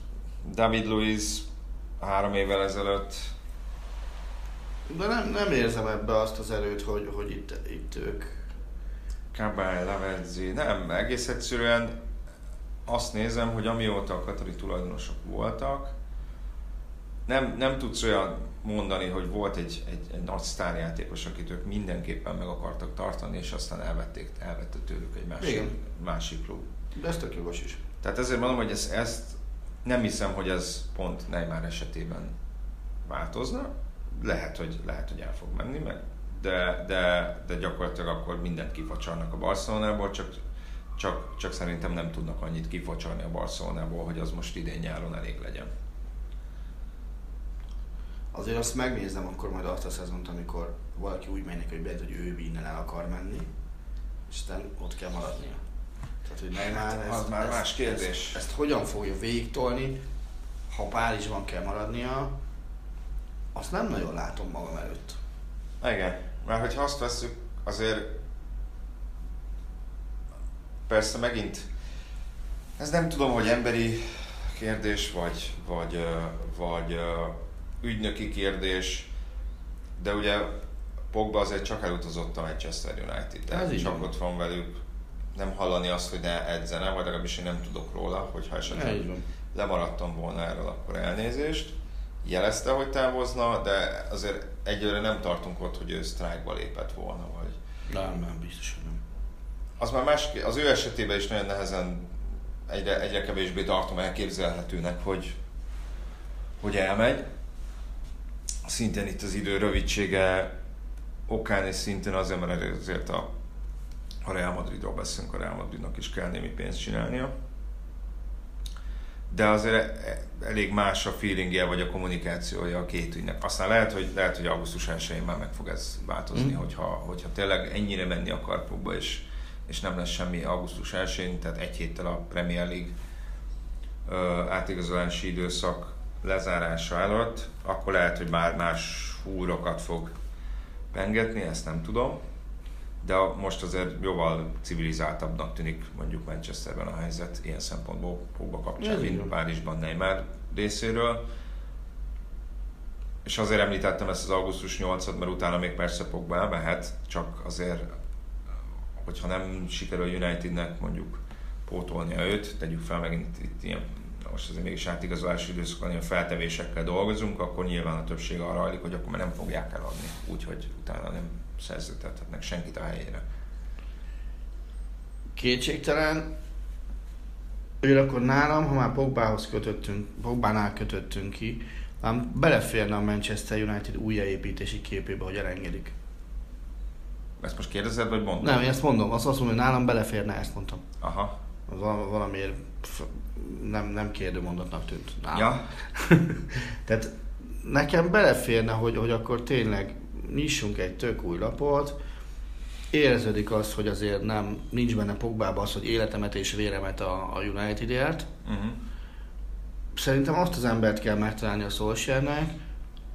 David Luiz három évvel ezelőtt De nem, nem érzem ebbe azt az erőt, hogy, hogy itt, itt ők... Kabály, Lavezzi, nem, egész egyszerűen azt nézem, hogy amióta a katari tulajdonosok voltak, nem, nem tudsz olyan mondani, hogy volt egy, egy, egy nagy sztárjátékos, akit ők mindenképpen meg akartak tartani, és aztán elvették, elvette tőlük egy másik, Igen. másik klub. De ez tök jogos is. Tehát ezért mondom, hogy ez, ezt nem hiszem, hogy ez pont Neymar esetében változna. Lehet, hogy, lehet, hogy el fog menni, meg, de, de, de gyakorlatilag akkor mindent kifacsarnak a Barcelonából, csak, csak, csak szerintem nem tudnak annyit kifacsarni a Barcelonából, hogy az most idén nyáron elég legyen. Azért azt megnézem akkor majd azt a szezont, amikor valaki úgy megy neki, hogy bejött, hogy ő innen el akar menni, és aztán ott kell maradnia. Tehát, hogy Neymar Hát, az már más kérdés. Ezt, ezt, hogyan fogja végigtolni, ha Párizsban kell maradnia, azt nem nagyon látom magam előtt. Igen, mert hogyha azt veszük, azért persze megint ez nem tudom, hogy emberi kérdés, vagy, vagy, vagy ügynöki kérdés, de ugye Pogba azért csak elutazott a Manchester United, Ez így csak ott van velük, nem hallani azt, hogy ne edzene, vagy legalábbis én nem tudok róla, hogyha esetleg lemaradtam volna erről, akkor elnézést. Jelezte, hogy távozna, de azért egyelőre nem tartunk ott, hogy ő sztrájkba lépett volna, vagy Nem, nem, biztos, hogy nem. az már más, az ő esetében is nagyon nehezen egyre, egyre kevésbé tartom elképzelhetőnek, hogy, hogy elmegy. Szintén itt az idő rövidsége okán és szintén azért, mert azért a, a Real Madridról beszélünk, a Real Madridnak is kell némi pénzt csinálnia. De azért e- elég más a feelingje vagy a kommunikációja a két ügynek. Aztán lehet, hogy, lehet, hogy augusztus 1 már meg fog ez változni, Mm. hogyha, hogyha tényleg ennyire menni akar Pogba, és, és nem lesz semmi augusztus 1 tehát egy héttel a Premier League ö, átigazolási időszak lezárása előtt, akkor lehet, hogy már más húrokat fog pengetni, ezt nem tudom. De most azért jóval civilizáltabbnak tűnik mondjuk Manchesterben a helyzet ilyen szempontból Pogba kapcsán, mint. Párizsban Neymar részéről. És azért említettem ezt az augusztus 8-at, mert utána még persze Pogba elmehet, csak azért, hogyha nem sikerül Unitednek mondjuk pótolnia őt, tegyük fel megint itt ilyen, most azért mégis átigazolási időszakban ilyen feltevésekkel dolgozunk, akkor nyilván a többség arra hajlik, hogy akkor már nem fogják eladni, úgyhogy utána nem szerződtethetnek senkit a helyére. Kétségtelen, akkor nálam, ha már Pogbához kötöttünk, Pogbánál kötöttünk ki, ám beleférne a Manchester United újjáépítési képébe, hogy elengedik. Ezt most kérdezed, vagy mondod? Nem, én ezt mondom, azt azt mondom, hogy nálam beleférne, ezt mondtam. Aha. Val- valamiért nem, nem kérdő mondatnak tűnt. Nálam. Ja, Tehát nekem beleférne, hogy, hogy akkor tényleg nyissunk egy tök új lapot, érződik az, hogy azért nem, nincs benne Pogbába az, hogy életemet és véremet a, a Unitedért. uh-huh. Szerintem azt az embert kell megtalálni a Solskjaernek,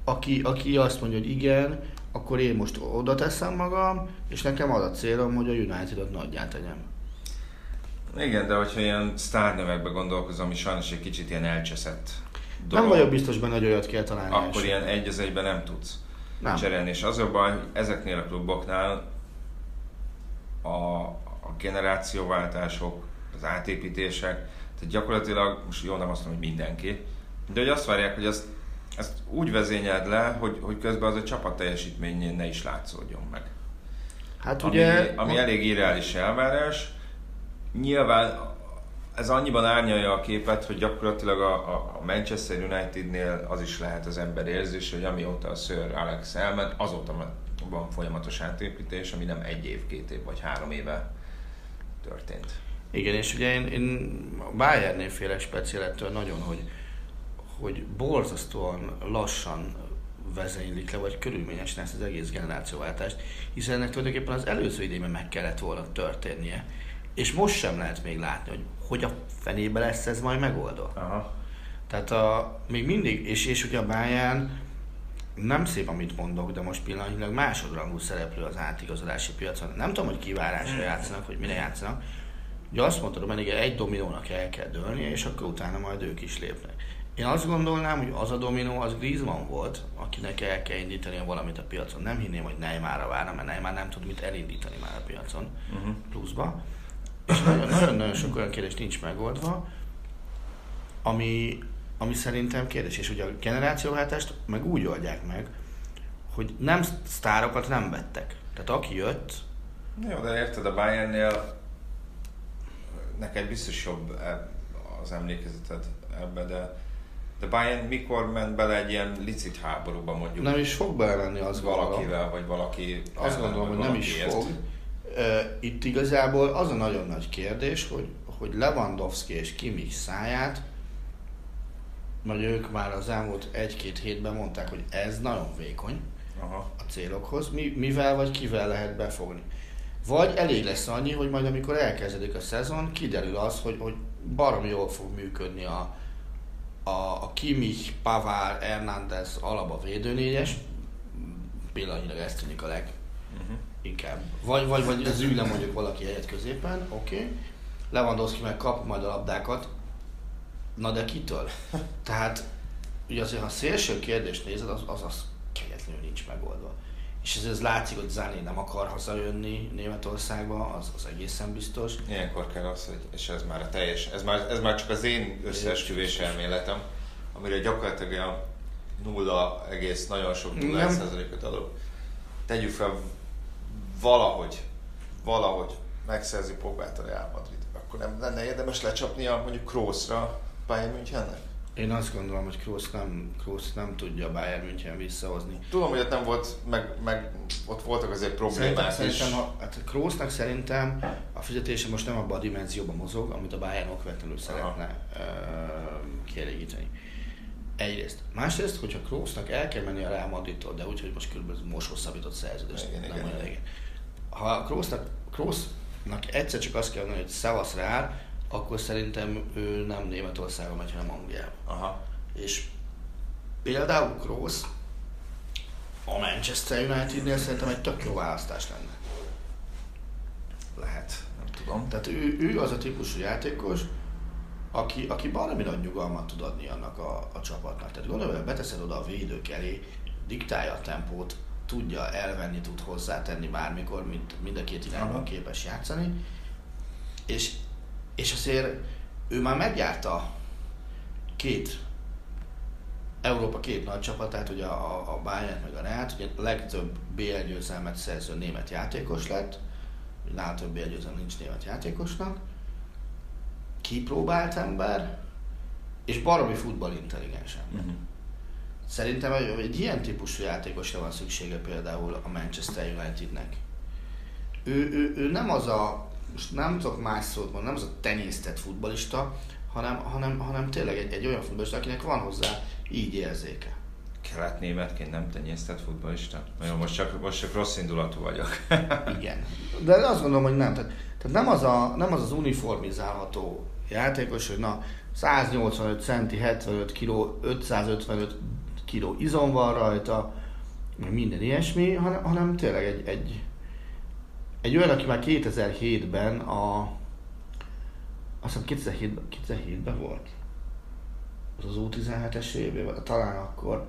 aki, aki azt mondja, hogy igen, akkor én most oda teszem magam, és nekem az a célom, hogy a United-ot nagyját tegyem. Igen, de hogyha ilyen sztárnevekbe gondolkozom, ami sajnos egy kicsit ilyen elcseszett Nem vagyok biztos benne, hogy olyat kell találni. akkor első. ilyen egy az egyben nem tudsz Nem. cserélni. És az a baj, hogy ezeknél a kluboknál a, a generációváltások, az átépítések, tehát gyakorlatilag, most jól nem azt mondom, hogy mindenki, de hogy azt várják, hogy ezt, ezt úgy vezényeld le, hogy, hogy közben az a csapat teljesítményén ne is látszódjon meg. Hát Ami, ugye... ami elég irreális elvárás. Nyilván ez annyiban árnyalja a képet, hogy gyakorlatilag a, a Manchester Unitednél az is lehet az ember érzés, hogy amióta a Sir Alex elment, azóta van folyamatos átépítés, ami nem egy év, két év vagy három éve történt. Igen, és ugye én, én a Bayernnél félek speciálettől nagyon, hogy, hogy borzasztóan lassan vezénylik le, vagy körülményesen ezt az egész generációváltást, hiszen ennek tulajdonképpen az előző idényben meg kellett volna történnie. És most sem lehet még látni, hogy hogy a fenébe lesz ez majd megoldva. Aha. Tehát a, még mindig, és, és ugye a Bayern nem szép, amit mondok, de most pillanatnyilag másodrangú szereplő az átigazolási piacon. Nem tudom, hogy kivárásra játszanak, hogy mire játszanak. Ugye azt mondta, hogy egy dominónak el kell dőlnie, és akkor utána majd ők is lépnek. Én azt gondolnám, hogy az a dominó az Griezmann volt, akinek el kell indítani valamit a piacon. Nem hinném, hogy Neymarra várna, mert Neymar nem tud mit elindítani már a piacon uh-huh. pluszba. És nagyon-nagyon sok olyan kérdés nincs megoldva, ami, ami szerintem kérdés. És ugye a generációváltást meg úgy oldják meg, hogy nem sztárokat nem vettek. Tehát aki jött... Jó, de érted, a Bayernnél neked biztos jobb az emlékezeted ebbe, de de Bayern mikor ment bele egy ilyen licit háborúba mondjuk? Nem is fog belemenni az valakivel, vagy valaki Azt gondolom, hogy nem is fog. Itt igazából az a nagyon nagy kérdés, hogy, hogy Lewandowski és Kimmich száját, vagy ők már az elmúlt egy-két hétben mondták, hogy ez nagyon vékony Aha. a célokhoz, mi, mivel vagy kivel lehet befogni. Vagy elég lesz annyi, hogy majd amikor elkezdődik a szezon, kiderül az, hogy, hogy barom jól fog működni a, a, a Kimmich, Pavár, Hernández alaba védőnégyes, pillanatnyilag ezt tűnik a leg uh-huh. Inkább. Vagy, vagy, vagy az ülne mondjuk valaki helyet középen, oké. Okay. Lewandowski meg kap majd a labdákat, na de kitől? Tehát, ugye azért, ha szélső kérdést nézed, az az, az kegyetlenül nincs megoldva és ez, ez látszik, hogy Zané nem akar hazajönni Németországba, az, az egészen biztos. Ilyenkor kell az, hogy, és ez már a teljes, ez már, ez már csak az én összeesküvés elméletem, amire gyakorlatilag a nulla egész nagyon sok nulla százalékot adok. Tegyük fel valahogy, valahogy megszerzi Pogbát a Real Madrid, akkor nem lenne érdemes lecsapnia mondjuk Kroosra Bayern Münchennek? Én azt gondolom, hogy Kroos nem, Kroos nem tudja Bayern München visszahozni. Tudom, hogy ott nem volt, meg, meg ott voltak azért problémák szerintem, is. Szerintem, a, hát Kroosnak szerintem a fizetése most nem abban a dimenzióban mozog, amit a Bayern okvetlenül szeretne uh, kielégíteni. Egyrészt. Másrészt, hogyha Kroosnak el kell menni a Real Madridtól, de úgy, hogy most körülbelül most hosszabbított szerződést, igen, nem igen, igen. Ha Kroosnak, Kroosnak egyszer csak azt kell mondani, hogy szevasz Real, akkor szerintem ő nem Németországba megy, hanem Angliába. Aha. És például Kroos a Manchester Unitednél szerintem egy tök jó választás lenne. Lehet, nem tudom. Tehát ő, ő az a típusú játékos, aki, aki valami nagy nyugalmat tud adni annak a, a csapatnak. Tehát gondolom, hogy beteszed oda a védők elé, diktálja a tempót, tudja elvenni, tud hozzátenni bármikor, mint mind a két irányban képes játszani, és és azért ő már megjárta két Európa két nagy csapatát, ugye a, a Bayern meg a Real, ugye a legtöbb BL győzelmet szerző német játékos lett, nála több BL győzelem nincs német játékosnak, kipróbált ember, és baromi futballintelligens ember. Uh-huh. Szerintem egy, ilyen típusú játékosra van szüksége például a Manchester Unitednek. Ő, ő, ő nem az a most nem tudok más szót mondani, nem az a tenyésztett futbalista, hanem, hanem, hanem tényleg egy, egy olyan futbalista, akinek van hozzá így érzéke. Kelet-németként nem tenyésztett futbalista? Nagyon most csak, most csak rossz indulatú vagyok. Igen. De azt gondolom, hogy nem. Tehát, tehát nem, az a, nem az az uniformizálható játékos, hogy na 185 centi, 75 kg, 555 kg izom van rajta, minden ilyesmi, hanem, hanem tényleg egy, egy, egy olyan, aki már 2007-ben a azt hiszem 2007-ben, 2007-ben volt. Az az U17-es évében, talán akkor,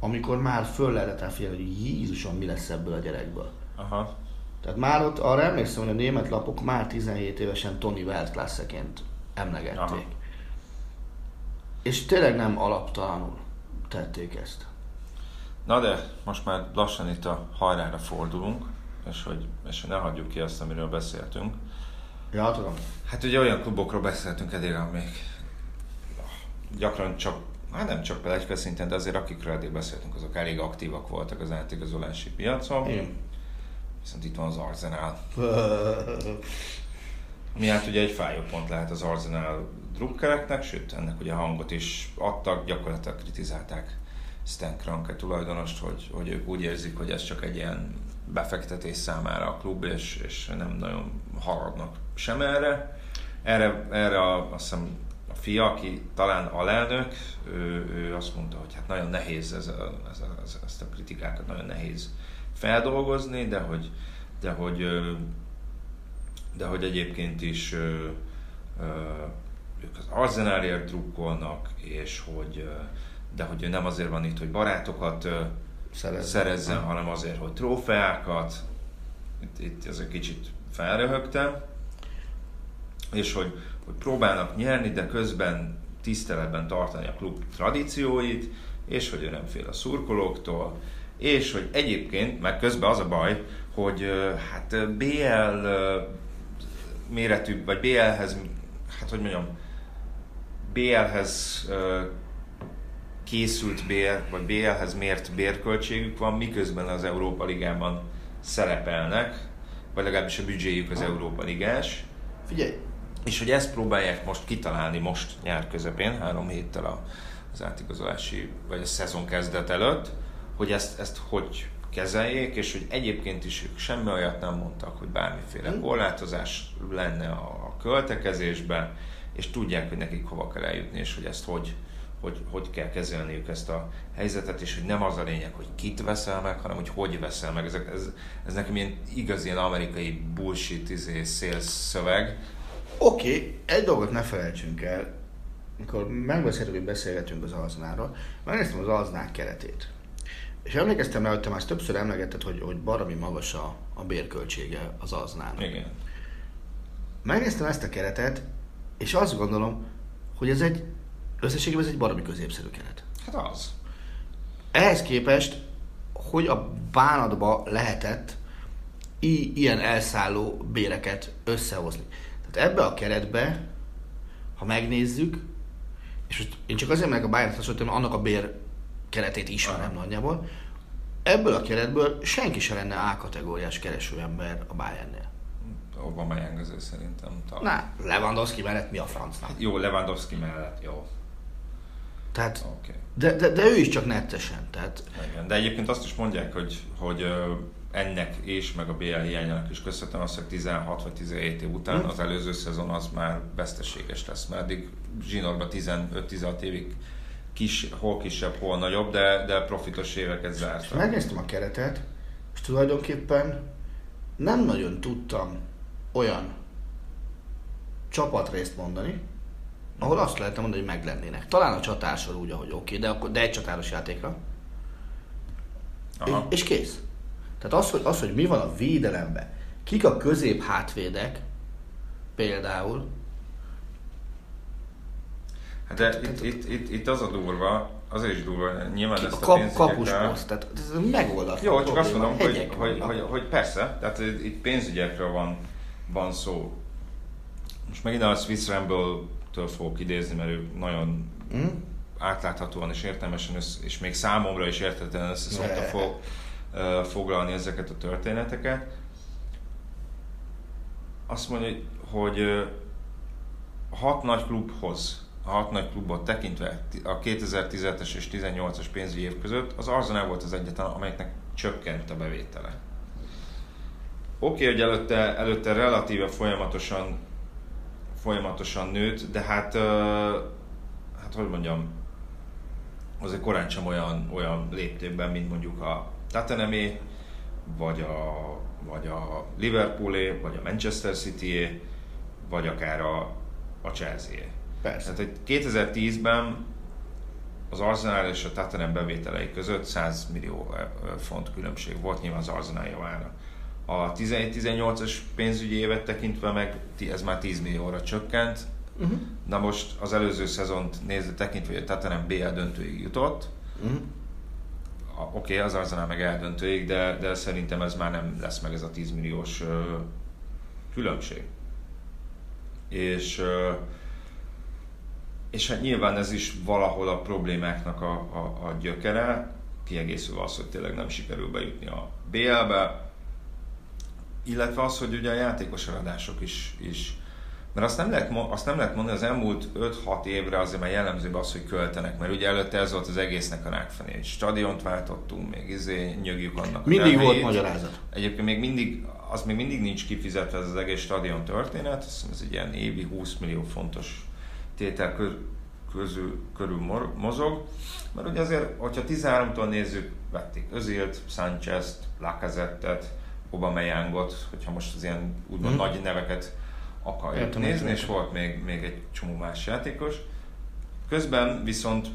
amikor már föl lehetett figyelni, hogy Jézusom, mi lesz ebből a gyerekből. Aha. Tehát már ott arra emlékszem, hogy a német lapok már 17 évesen Tony Weltklasse-ként emlegették. Aha. És tényleg nem alaptalanul tették ezt. Na de most már lassan itt a hajrára fordulunk és hogy, és hogy ne hagyjuk ki azt, amiről beszéltünk. Ja, tudom. Hát ugye olyan klubokról beszéltünk eddig, amik gyakran csak, hát nem csak egy szinten, de azért akikről eddig beszéltünk, azok elég aktívak voltak az átigazolási piacon. Igen. Viszont itt van az Arsenal. Mi hát ugye egy fájó pont lehet az Arsenal drukkereknek, sőt ennek ugye hangot is adtak, gyakorlatilag kritizálták Stan Kroenke tulajdonost, hogy, hogy ők úgy érzik, hogy ez csak egy ilyen befektetés számára a klub, és, és nem nagyon haladnak sem erre. Erre, erre a, azt hiszem a fia, aki talán alelnök, ő, ő azt mondta, hogy hát nagyon nehéz ez a, ez a, ez, ezt a kritikákat nagyon nehéz feldolgozni, de hogy, de hogy, de hogy egyébként is ők az Arzenálért drukkolnak, és hogy, de hogy ő nem azért van itt, hogy barátokat szerezzen, szerezzen hanem azért, hogy trófeákat. Itt, itt ez egy kicsit felröhögtem. És hogy, hogy próbálnak nyerni, de közben tiszteletben tartani a klub tradícióit, és hogy ő nem fél a szurkolóktól, és hogy egyébként, meg közben az a baj, hogy hát BL méretű, vagy BL-hez, hát hogy mondjam, BL-hez készült bér, vagy BL-hez mért bérköltségük van, miközben az Európa Ligában szerepelnek, vagy legalábbis a büdzséjük az Európa Ligás. Figyelj! És hogy ezt próbálják most kitalálni most nyár közepén, három héttel az átigazolási, vagy a szezon kezdet előtt, hogy ezt, ezt hogy kezeljék, és hogy egyébként is ők semmi olyat nem mondtak, hogy bármiféle hm. korlátozás lenne a költekezésben, és tudják, hogy nekik hova kell eljutni, és hogy ezt hogy, hogy, hogy kell kezelniük ezt a helyzetet, és hogy nem az a lényeg, hogy kit veszel meg, hanem hogy hogy veszel meg. Ez, ez, ez nekem ilyen igaz ilyen amerikai bullshit izé, sales szöveg. Oké, okay, egy dolgot ne felejtsünk el, amikor megbeszéltük, hogy beszélgetünk az alznáról, megnéztem az alznák keretét. És emlékeztem rá, hogy te már többször emlegetted, hogy, hogy baromi magas a, a bérköltsége az aznának. Igen. Megnéztem ezt a keretet, és azt gondolom, hogy ez egy összességében ez egy baromi középszerű keret. Hát az. Ehhez képest, hogy a bánatba lehetett i- ilyen elszálló béreket összehozni. Tehát ebbe a keretbe, ha megnézzük, és én csak azért meg a Bayern hasonlítom, annak a bér keretét ismerem nagyjából, ebből a keretből senki se lenne A-kategóriás keresőember a Bayernnél. Aubameyang azért szerintem talán. Na, Lewandowski mellett mi a francnak? Jó, Lewandowski mellett, jó. Tehát, okay. de, de, de, ő is csak nettesen. Tehát... Igen, de egyébként azt is mondják, hogy, hogy ennek és meg a BL hiányának is köszönhetően az, hogy 16 vagy 17 év után hmm. az előző szezon az már veszteséges lesz, mert eddig zsinórban 15-16 évig kis, hol kisebb, hol nagyobb, de, de profitos éveket zártak. Megnéztem a keretet, és tulajdonképpen nem nagyon tudtam olyan csapatrészt mondani, ahol azt lehetne mondani, hogy meglennének. Talán a csatársor úgy, ahogy oké, okay, de, akkor, de egy csatáros játékra. Aha. És, és kész. Tehát az hogy, az, hogy mi van a védelemben, kik a közép hátvédek, például, de itt, itt, itt, itt, az a durva, az is durva, nyilván Ki, ezt a, kap, kapusposzt, tehát ez megoldatlan. Jó, csak azt mondom, hogy, hogy, hogy, hogy, persze, tehát itt pénzügyekről van, van szó. Most megint a Swiss Ramble-től fogok idézni, mert ő nagyon mm? átláthatóan és értelmesen, és még számomra is értetlen össze szokta fog, foglalni ezeket a történeteket. Azt mondja, hogy hat nagy klubhoz a hat nagy klubot tekintve a 2017-es és 18-as pénzügyi év között az Arsenal volt az egyetlen, amelyeknek csökkent a bevétele. Oké, okay, hogy előtte, előtte relatíve folyamatosan, folyamatosan nőtt, de hát, hát hogy mondjam, azért korán sem olyan, olyan léptékben, mint mondjuk a Tottenhamé, vagy a, vagy a Liverpoolé, vagy a Manchester City, vagy akár a, a Chelsea. Persze. Tehát, hogy 2010-ben az Arsenal és a Tottenham bevételei között 100 millió font különbség volt nyilván az Arsenal javára. A 17-18-as pénzügyi évet tekintve meg ez már 10 millióra csökkent. Uh-huh. Na most az előző szezont nézve tekintve, hogy a Tottenham BL döntőig jutott. Uh-huh. Oké, okay, az Arsenal meg eldöntőig, de, de szerintem ez már nem lesz meg ez a 10 milliós uh, különbség. És uh, és hát nyilván ez is valahol a problémáknak a, a, a gyökere, kiegészülve az, hogy tényleg nem sikerül bejutni a BL-be, illetve az, hogy ugye a játékos eladások is, is mert azt nem, lehet, azt nem lehet mondani, az elmúlt 5-6 évre azért már jellemzőbb az, hogy költenek, mert ugye előtte ez volt az egésznek a rákfené. Stadiont váltottunk, még izé nyögjük annak. Mindig volt magyarázat. Egyébként még mindig, az még mindig nincs kifizetve ez az egész stadion történet, ez egy ilyen évi 20 millió fontos tétel közül, körül mozog, mert ugye azért, hogyha 13-tól nézzük, vették Özilt, Sanchez-t, Lacazettet, Obameyangot, hogyha most az ilyen úgymond hmm. nagy neveket akarjuk Értem, nézni, és volt még, még egy csomó más játékos. Közben viszont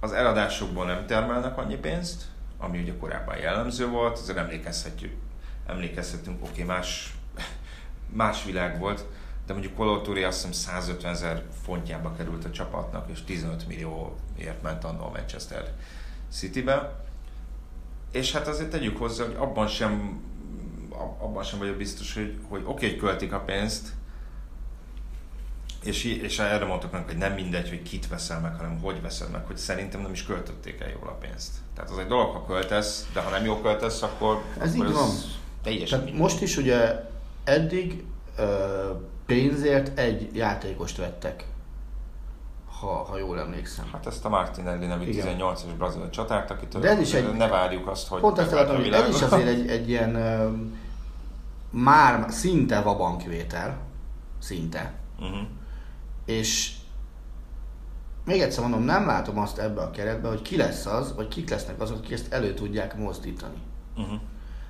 az eladásokból nem termelnek annyi pénzt, ami ugye korábban jellemző volt, azért emlékezhetjük, emlékezhetünk, oké, okay, más, más világ volt, de mondjuk Kolotúri azt hiszem 150 ezer fontjába került a csapatnak, és 15 millióért ment annól Manchester Citybe. És hát azért tegyük hozzá, hogy abban sem, abban sem vagyok biztos, hogy, hogy oké, hogy költik a pénzt, és, és erre mondtuk meg, hogy nem mindegy, hogy kit veszel meg, hanem hogy veszed meg, hogy szerintem nem is költötték el jól a pénzt. Tehát az egy dolog, ha költesz, de ha nem jól költesz, akkor... Ez akkor így van. Teljesen Tehát most is ugye eddig ö, pénzért egy játékost vettek, ha, ha jól emlékszem. Hát ezt a Martinelli nevű 18-as brazil csatárt, akitől De ez is egy, ne várjuk azt, hogy... Pont ezt akartam, hogy ez is azért egy, egy ilyen már szinte vabankvétel, szinte. Uh-huh és még egyszer mondom, nem látom azt ebbe a keretbe, hogy ki lesz az, vagy kik lesznek azok, akik ezt elő tudják mozdítani. Uh-huh.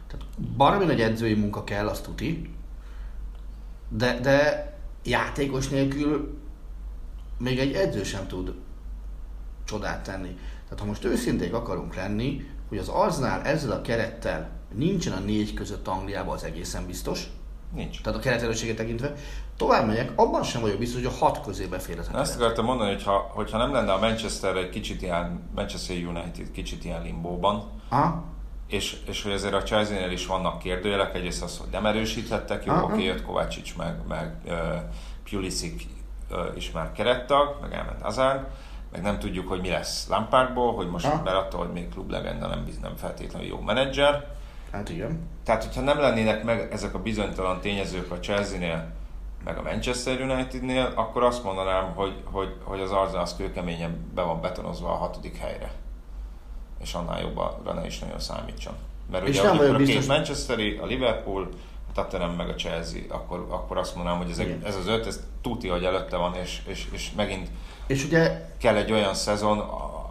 Tehát baromi nagy edzői munka kell, azt tuti, de, de játékos nélkül még egy edző sem tud csodát tenni. Tehát ha most őszinték akarunk lenni, hogy az Arznál ezzel a kerettel nincsen a négy között Angliában az egészen biztos, Nincs. Tehát a kereterősséget tekintve. Tovább megyek, abban sem vagyok biztos, hogy a hat közé befér ez a Azt akartam mondani, hogy ha, hogyha nem lenne a Manchester egy kicsit ilyen, Manchester United kicsit ilyen limbóban, Aha. És, és hogy azért a Chelsea-nél is vannak kérdőjelek, egyrészt az, hogy nem erősítettek, jó, oké, jött Kovácsics, meg, meg uh, Pulisic uh, is már kerettag, meg elment Azár, meg nem tudjuk, hogy mi lesz Lampardból, hogy most, mert attól, hogy még klublegenda nem, nem feltétlenül jó menedzser, Hát igen. Tehát, hogyha nem lennének meg ezek a bizonytalan tényezők a Chelsea-nél, meg a Manchester United-nél, akkor azt mondanám, hogy, hogy, hogy az Arsenal az kőkeményen be van betonozva a hatodik helyre. És annál jobbra ne is nagyon számítson. Mert és ugye nem a biztos... két Manchesteri, a Liverpool, a Tottenham meg a Chelsea, akkor, akkor azt mondanám, hogy ez, ez az öt, ez tuti, hogy előtte van, és, és, és megint és ugye... kell egy olyan szezon,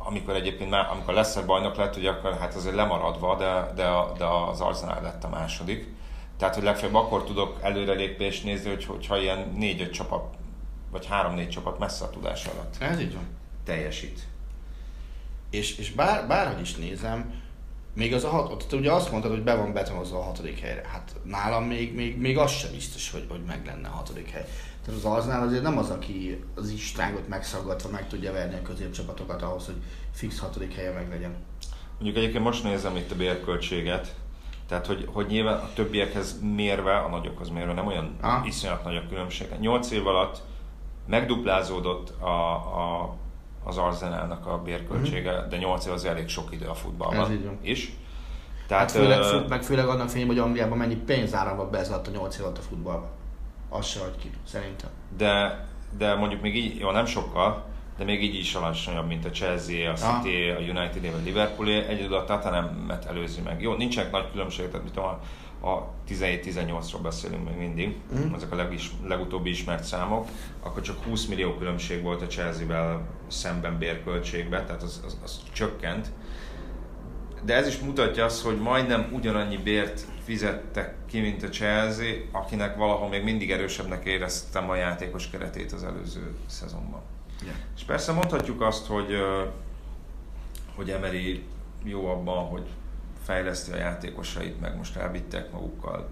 amikor egyébként már, amikor lesz bajnok lett, ugye akkor hát azért lemaradva, de, de, a, de az Arsenal lett a második. Tehát, hogy legfeljebb akkor tudok előrelépést nézni, hogy, hogyha ilyen négy-öt csapat, vagy három-négy csapat messze a tudás alatt. Ez így van. Teljesít. És, és bár, bárhogy is nézem, még az a hat, te ugye azt mondtad, hogy be van betonozva a hatodik helyre. Hát nálam még, még, még az sem biztos, hogy, hogy meg lenne a hatodik hely. Tehát az Arznál azért nem az, aki az istágot megszaggatva meg tudja verni a középcsapatokat ahhoz, hogy fix hatodik helye meg legyen. Mondjuk egyébként most nézem itt a bérköltséget, tehát hogy, hogy nyilván a többiekhez mérve, a nagyokhoz mérve nem olyan ah. iszonyat nagy a különbség. 8 év alatt megduplázódott a, a, az Arzenálnak a bérköltsége, mm-hmm. de 8 év az elég sok idő a futballban is. Tehát, hát főleg, uh, meg főleg annak fényében, hogy Angliában mennyi pénz áramlott be ez alatt a 8 év alatt a futballba az se hagy ki, szerintem. De, de mondjuk még így, jó, nem sokkal, de még így is alacsonyabb, mint a Chelsea, a City, ah. a United, a Liverpool, egyedül a Tottenham-et előzi meg. Jó, nincsenek nagy különbségek, tehát mit a, a 17-18-ról beszélünk még mindig, mm. ezek a legis, legutóbbi ismert számok, akkor csak 20 millió különbség volt a Chelsea-vel szemben bérköltségben, tehát az, az, az csökkent. De ez is mutatja azt, hogy majdnem ugyanannyi bért fizettek ki, mint a Chelsea, akinek valahol még mindig erősebbnek éreztem a játékos keretét az előző szezonban. Yeah. És persze mondhatjuk azt, hogy, hogy Emery jó abban, hogy fejleszti a játékosait, meg most elvittek magukkal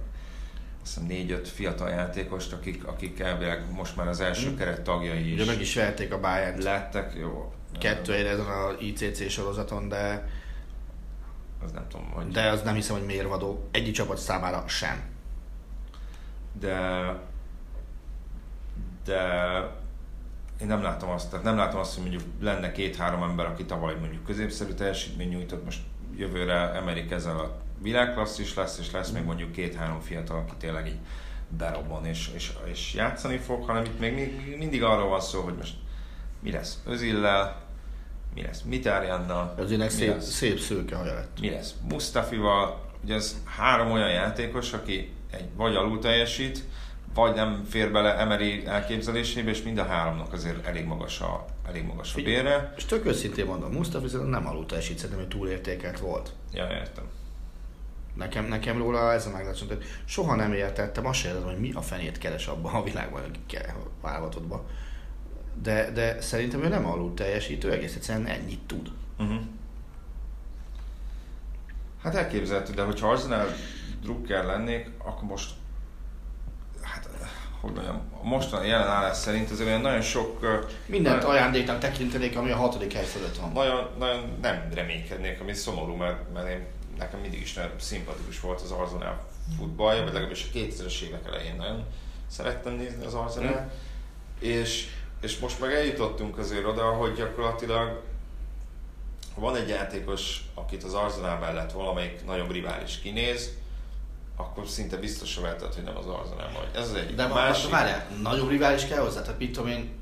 hiszem négy-öt fiatal játékost, akik, akik elvileg most már az első mm. keret tagjai is. Ugye meg is verték a bayern Lettek, jó. Kettő ezen a ICC sorozaton, de az nem tudom, hogy... De az nem hiszem, hogy mérvadó. Egyik csapat számára sem. De... De... Én nem látom azt, tehát nem látom azt, hogy mondjuk lenne két-három ember, aki tavaly mondjuk középszerű teljesítmény nyújtott, most jövőre emelik ezzel a világklasszis lesz, és lesz még mondjuk két-három fiatal, aki tényleg így berobban és, és, és játszani fog, hanem itt még mindig arról van szó, hogy most mi lesz Özillel, mi lesz Mitárjánnal, mi szép, lesz, szép szőke haja lett. Mi lesz Mustafival, ugye ez három olyan játékos, aki egy vagy alul teljesít, vagy nem fér bele Emery elképzelésébe, és mind a háromnak azért elég magas a, elég magas a bére. És tök őszintén mondom, Mustafi nem alul teljesít, szerintem, hogy túlértékelt volt. Ja, értem. Nekem, nekem róla ez a meglátásom, hogy soha nem értettem, azt sem hogy mi a fenét keres abban a világban, válogatottban. De, de szerintem ő nem alul teljesítő, egész egyszerűen ennyit tud. Uh-huh. Hát elképzelhető, de hogyha Arsenal drukker lennék, akkor most hát hogy mondjam, a mostani jelenállás szerint azért olyan nagyon sok... Mindent nagyon, ajándéknak tekintenék, ami a hatodik hely fölött van. Nagyon, nagyon nem reménykednék, ami szomorú, mert, mert én, nekem mindig is nagyon szimpatikus volt az Arsenal futballja, vagy legalábbis a 2000-es évek elején nagyon szerettem nézni az Arsenal. Mm. És, és most meg eljutottunk azért oda, hogy gyakorlatilag van egy játékos, akit az Arsenal mellett valamelyik nagyobb rivális kinéz, akkor szinte biztosra vehetett, hogy nem az Arsenal majd. Ez az egyik. De a másik... várjál, nagyobb rivális kell hozzá? Tehát mit tudom én,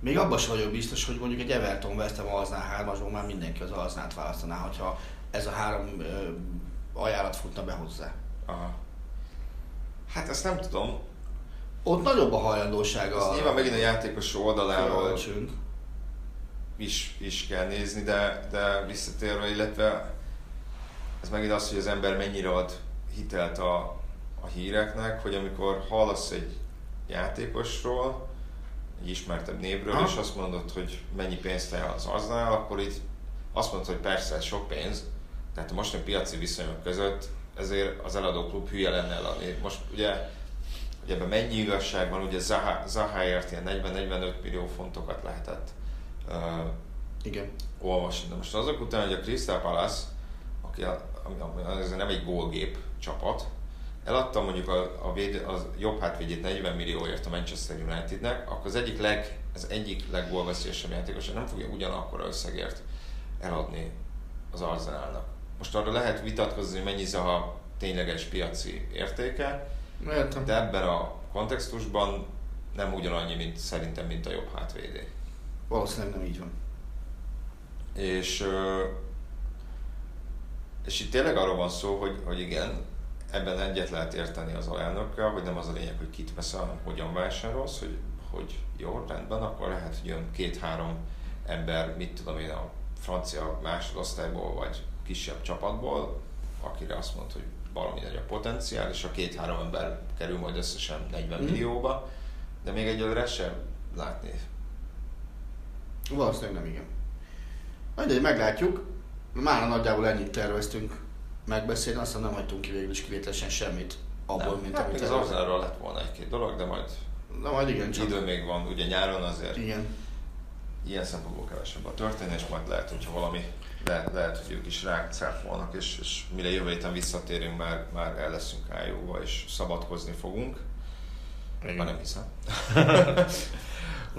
még abban sem vagyok biztos, hogy mondjuk egy Everton vesztem Arsenal hármasból, már mindenki az Arsenal-t választaná, hogyha ez a három ö, ajánlat futna be hozzá. Aha. Hát ezt nem tudom. Ott nagyobb a hajlandósága. Ezt nyilván megint a játékos oldaláról is, is kell nézni, de, de visszatérve, illetve ez megint az, hogy az ember mennyire ad hitelt a, a híreknek, hogy amikor hallasz egy játékosról, egy ismertebb névről, ha. és azt mondod, hogy mennyi pénzt az aznál, akkor így azt mondod, hogy persze ez sok pénz, tehát a mostani piaci viszonyok között ezért az eladó klub hülye lenne eladni. Most ugye, ugye ebben mennyi igazság van, ugye Zaha, Zaháért ilyen 40-45 millió fontokat lehetett uh, Igen. olvasni. De most azok után, hogy a Crystal Palace, aki a, ami, ami, ez nem egy gólgép, csapat. Eladta mondjuk a, a, véd, a jobb hátvédjét 40 millióért a Manchester Unitednek, akkor az egyik leg, az egyik leggólveszélyesebb játékos nem fogja ugyanakkor összegért eladni az Arsenalnak. Most arra lehet vitatkozni, hogy mennyi a tényleges piaci értéke, Értem. de ebben a kontextusban nem ugyanannyi, mint szerintem, mint a jobb hátvédé. Valószínűleg nem így van. És és itt tényleg arról van szó, hogy, hogy igen, ebben egyet lehet érteni az alelnökkel, hogy nem az a lényeg, hogy kit veszel, hanem hogyan vásárolsz, hogy, hogy jó, rendben, akkor lehet, hogy jön két-három ember, mit tudom én, a francia másodosztályból, vagy kisebb csapatból, akire azt mondta, hogy valami nagy a potenciál, és a két-három ember kerül majd összesen 40 mm. millióba, de még egyelőre sem látni. Valószínűleg nem igen. Majd meglátjuk. Már nagyjából ennyit terveztünk megbeszélni, aztán nem hagytunk ki végül is kivételesen semmit abból, nem. mint hát amit az Arzenálról lett volna egy-két dolog, de majd, de majd igen, csak... idő még van, ugye nyáron azért igen. ilyen szempontból kevesebb a történés, majd lehet, hogyha valami le, lehet, hogy ők is ránk cáfolnak, és, és mire jövő héten visszatérünk, már, már el leszünk ájóba, és szabadkozni fogunk. Igen. Már nem hiszem.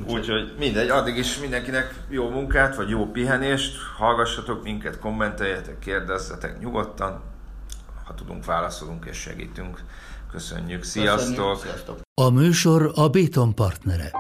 Úgyhogy mindegy, addig is mindenkinek jó munkát, vagy jó pihenést, hallgassatok minket, kommenteljetek, kérdezzetek nyugodtan, ha tudunk, válaszolunk és segítünk. Köszönjük, sziasztok! Köszönjük. A műsor a Béton partnere.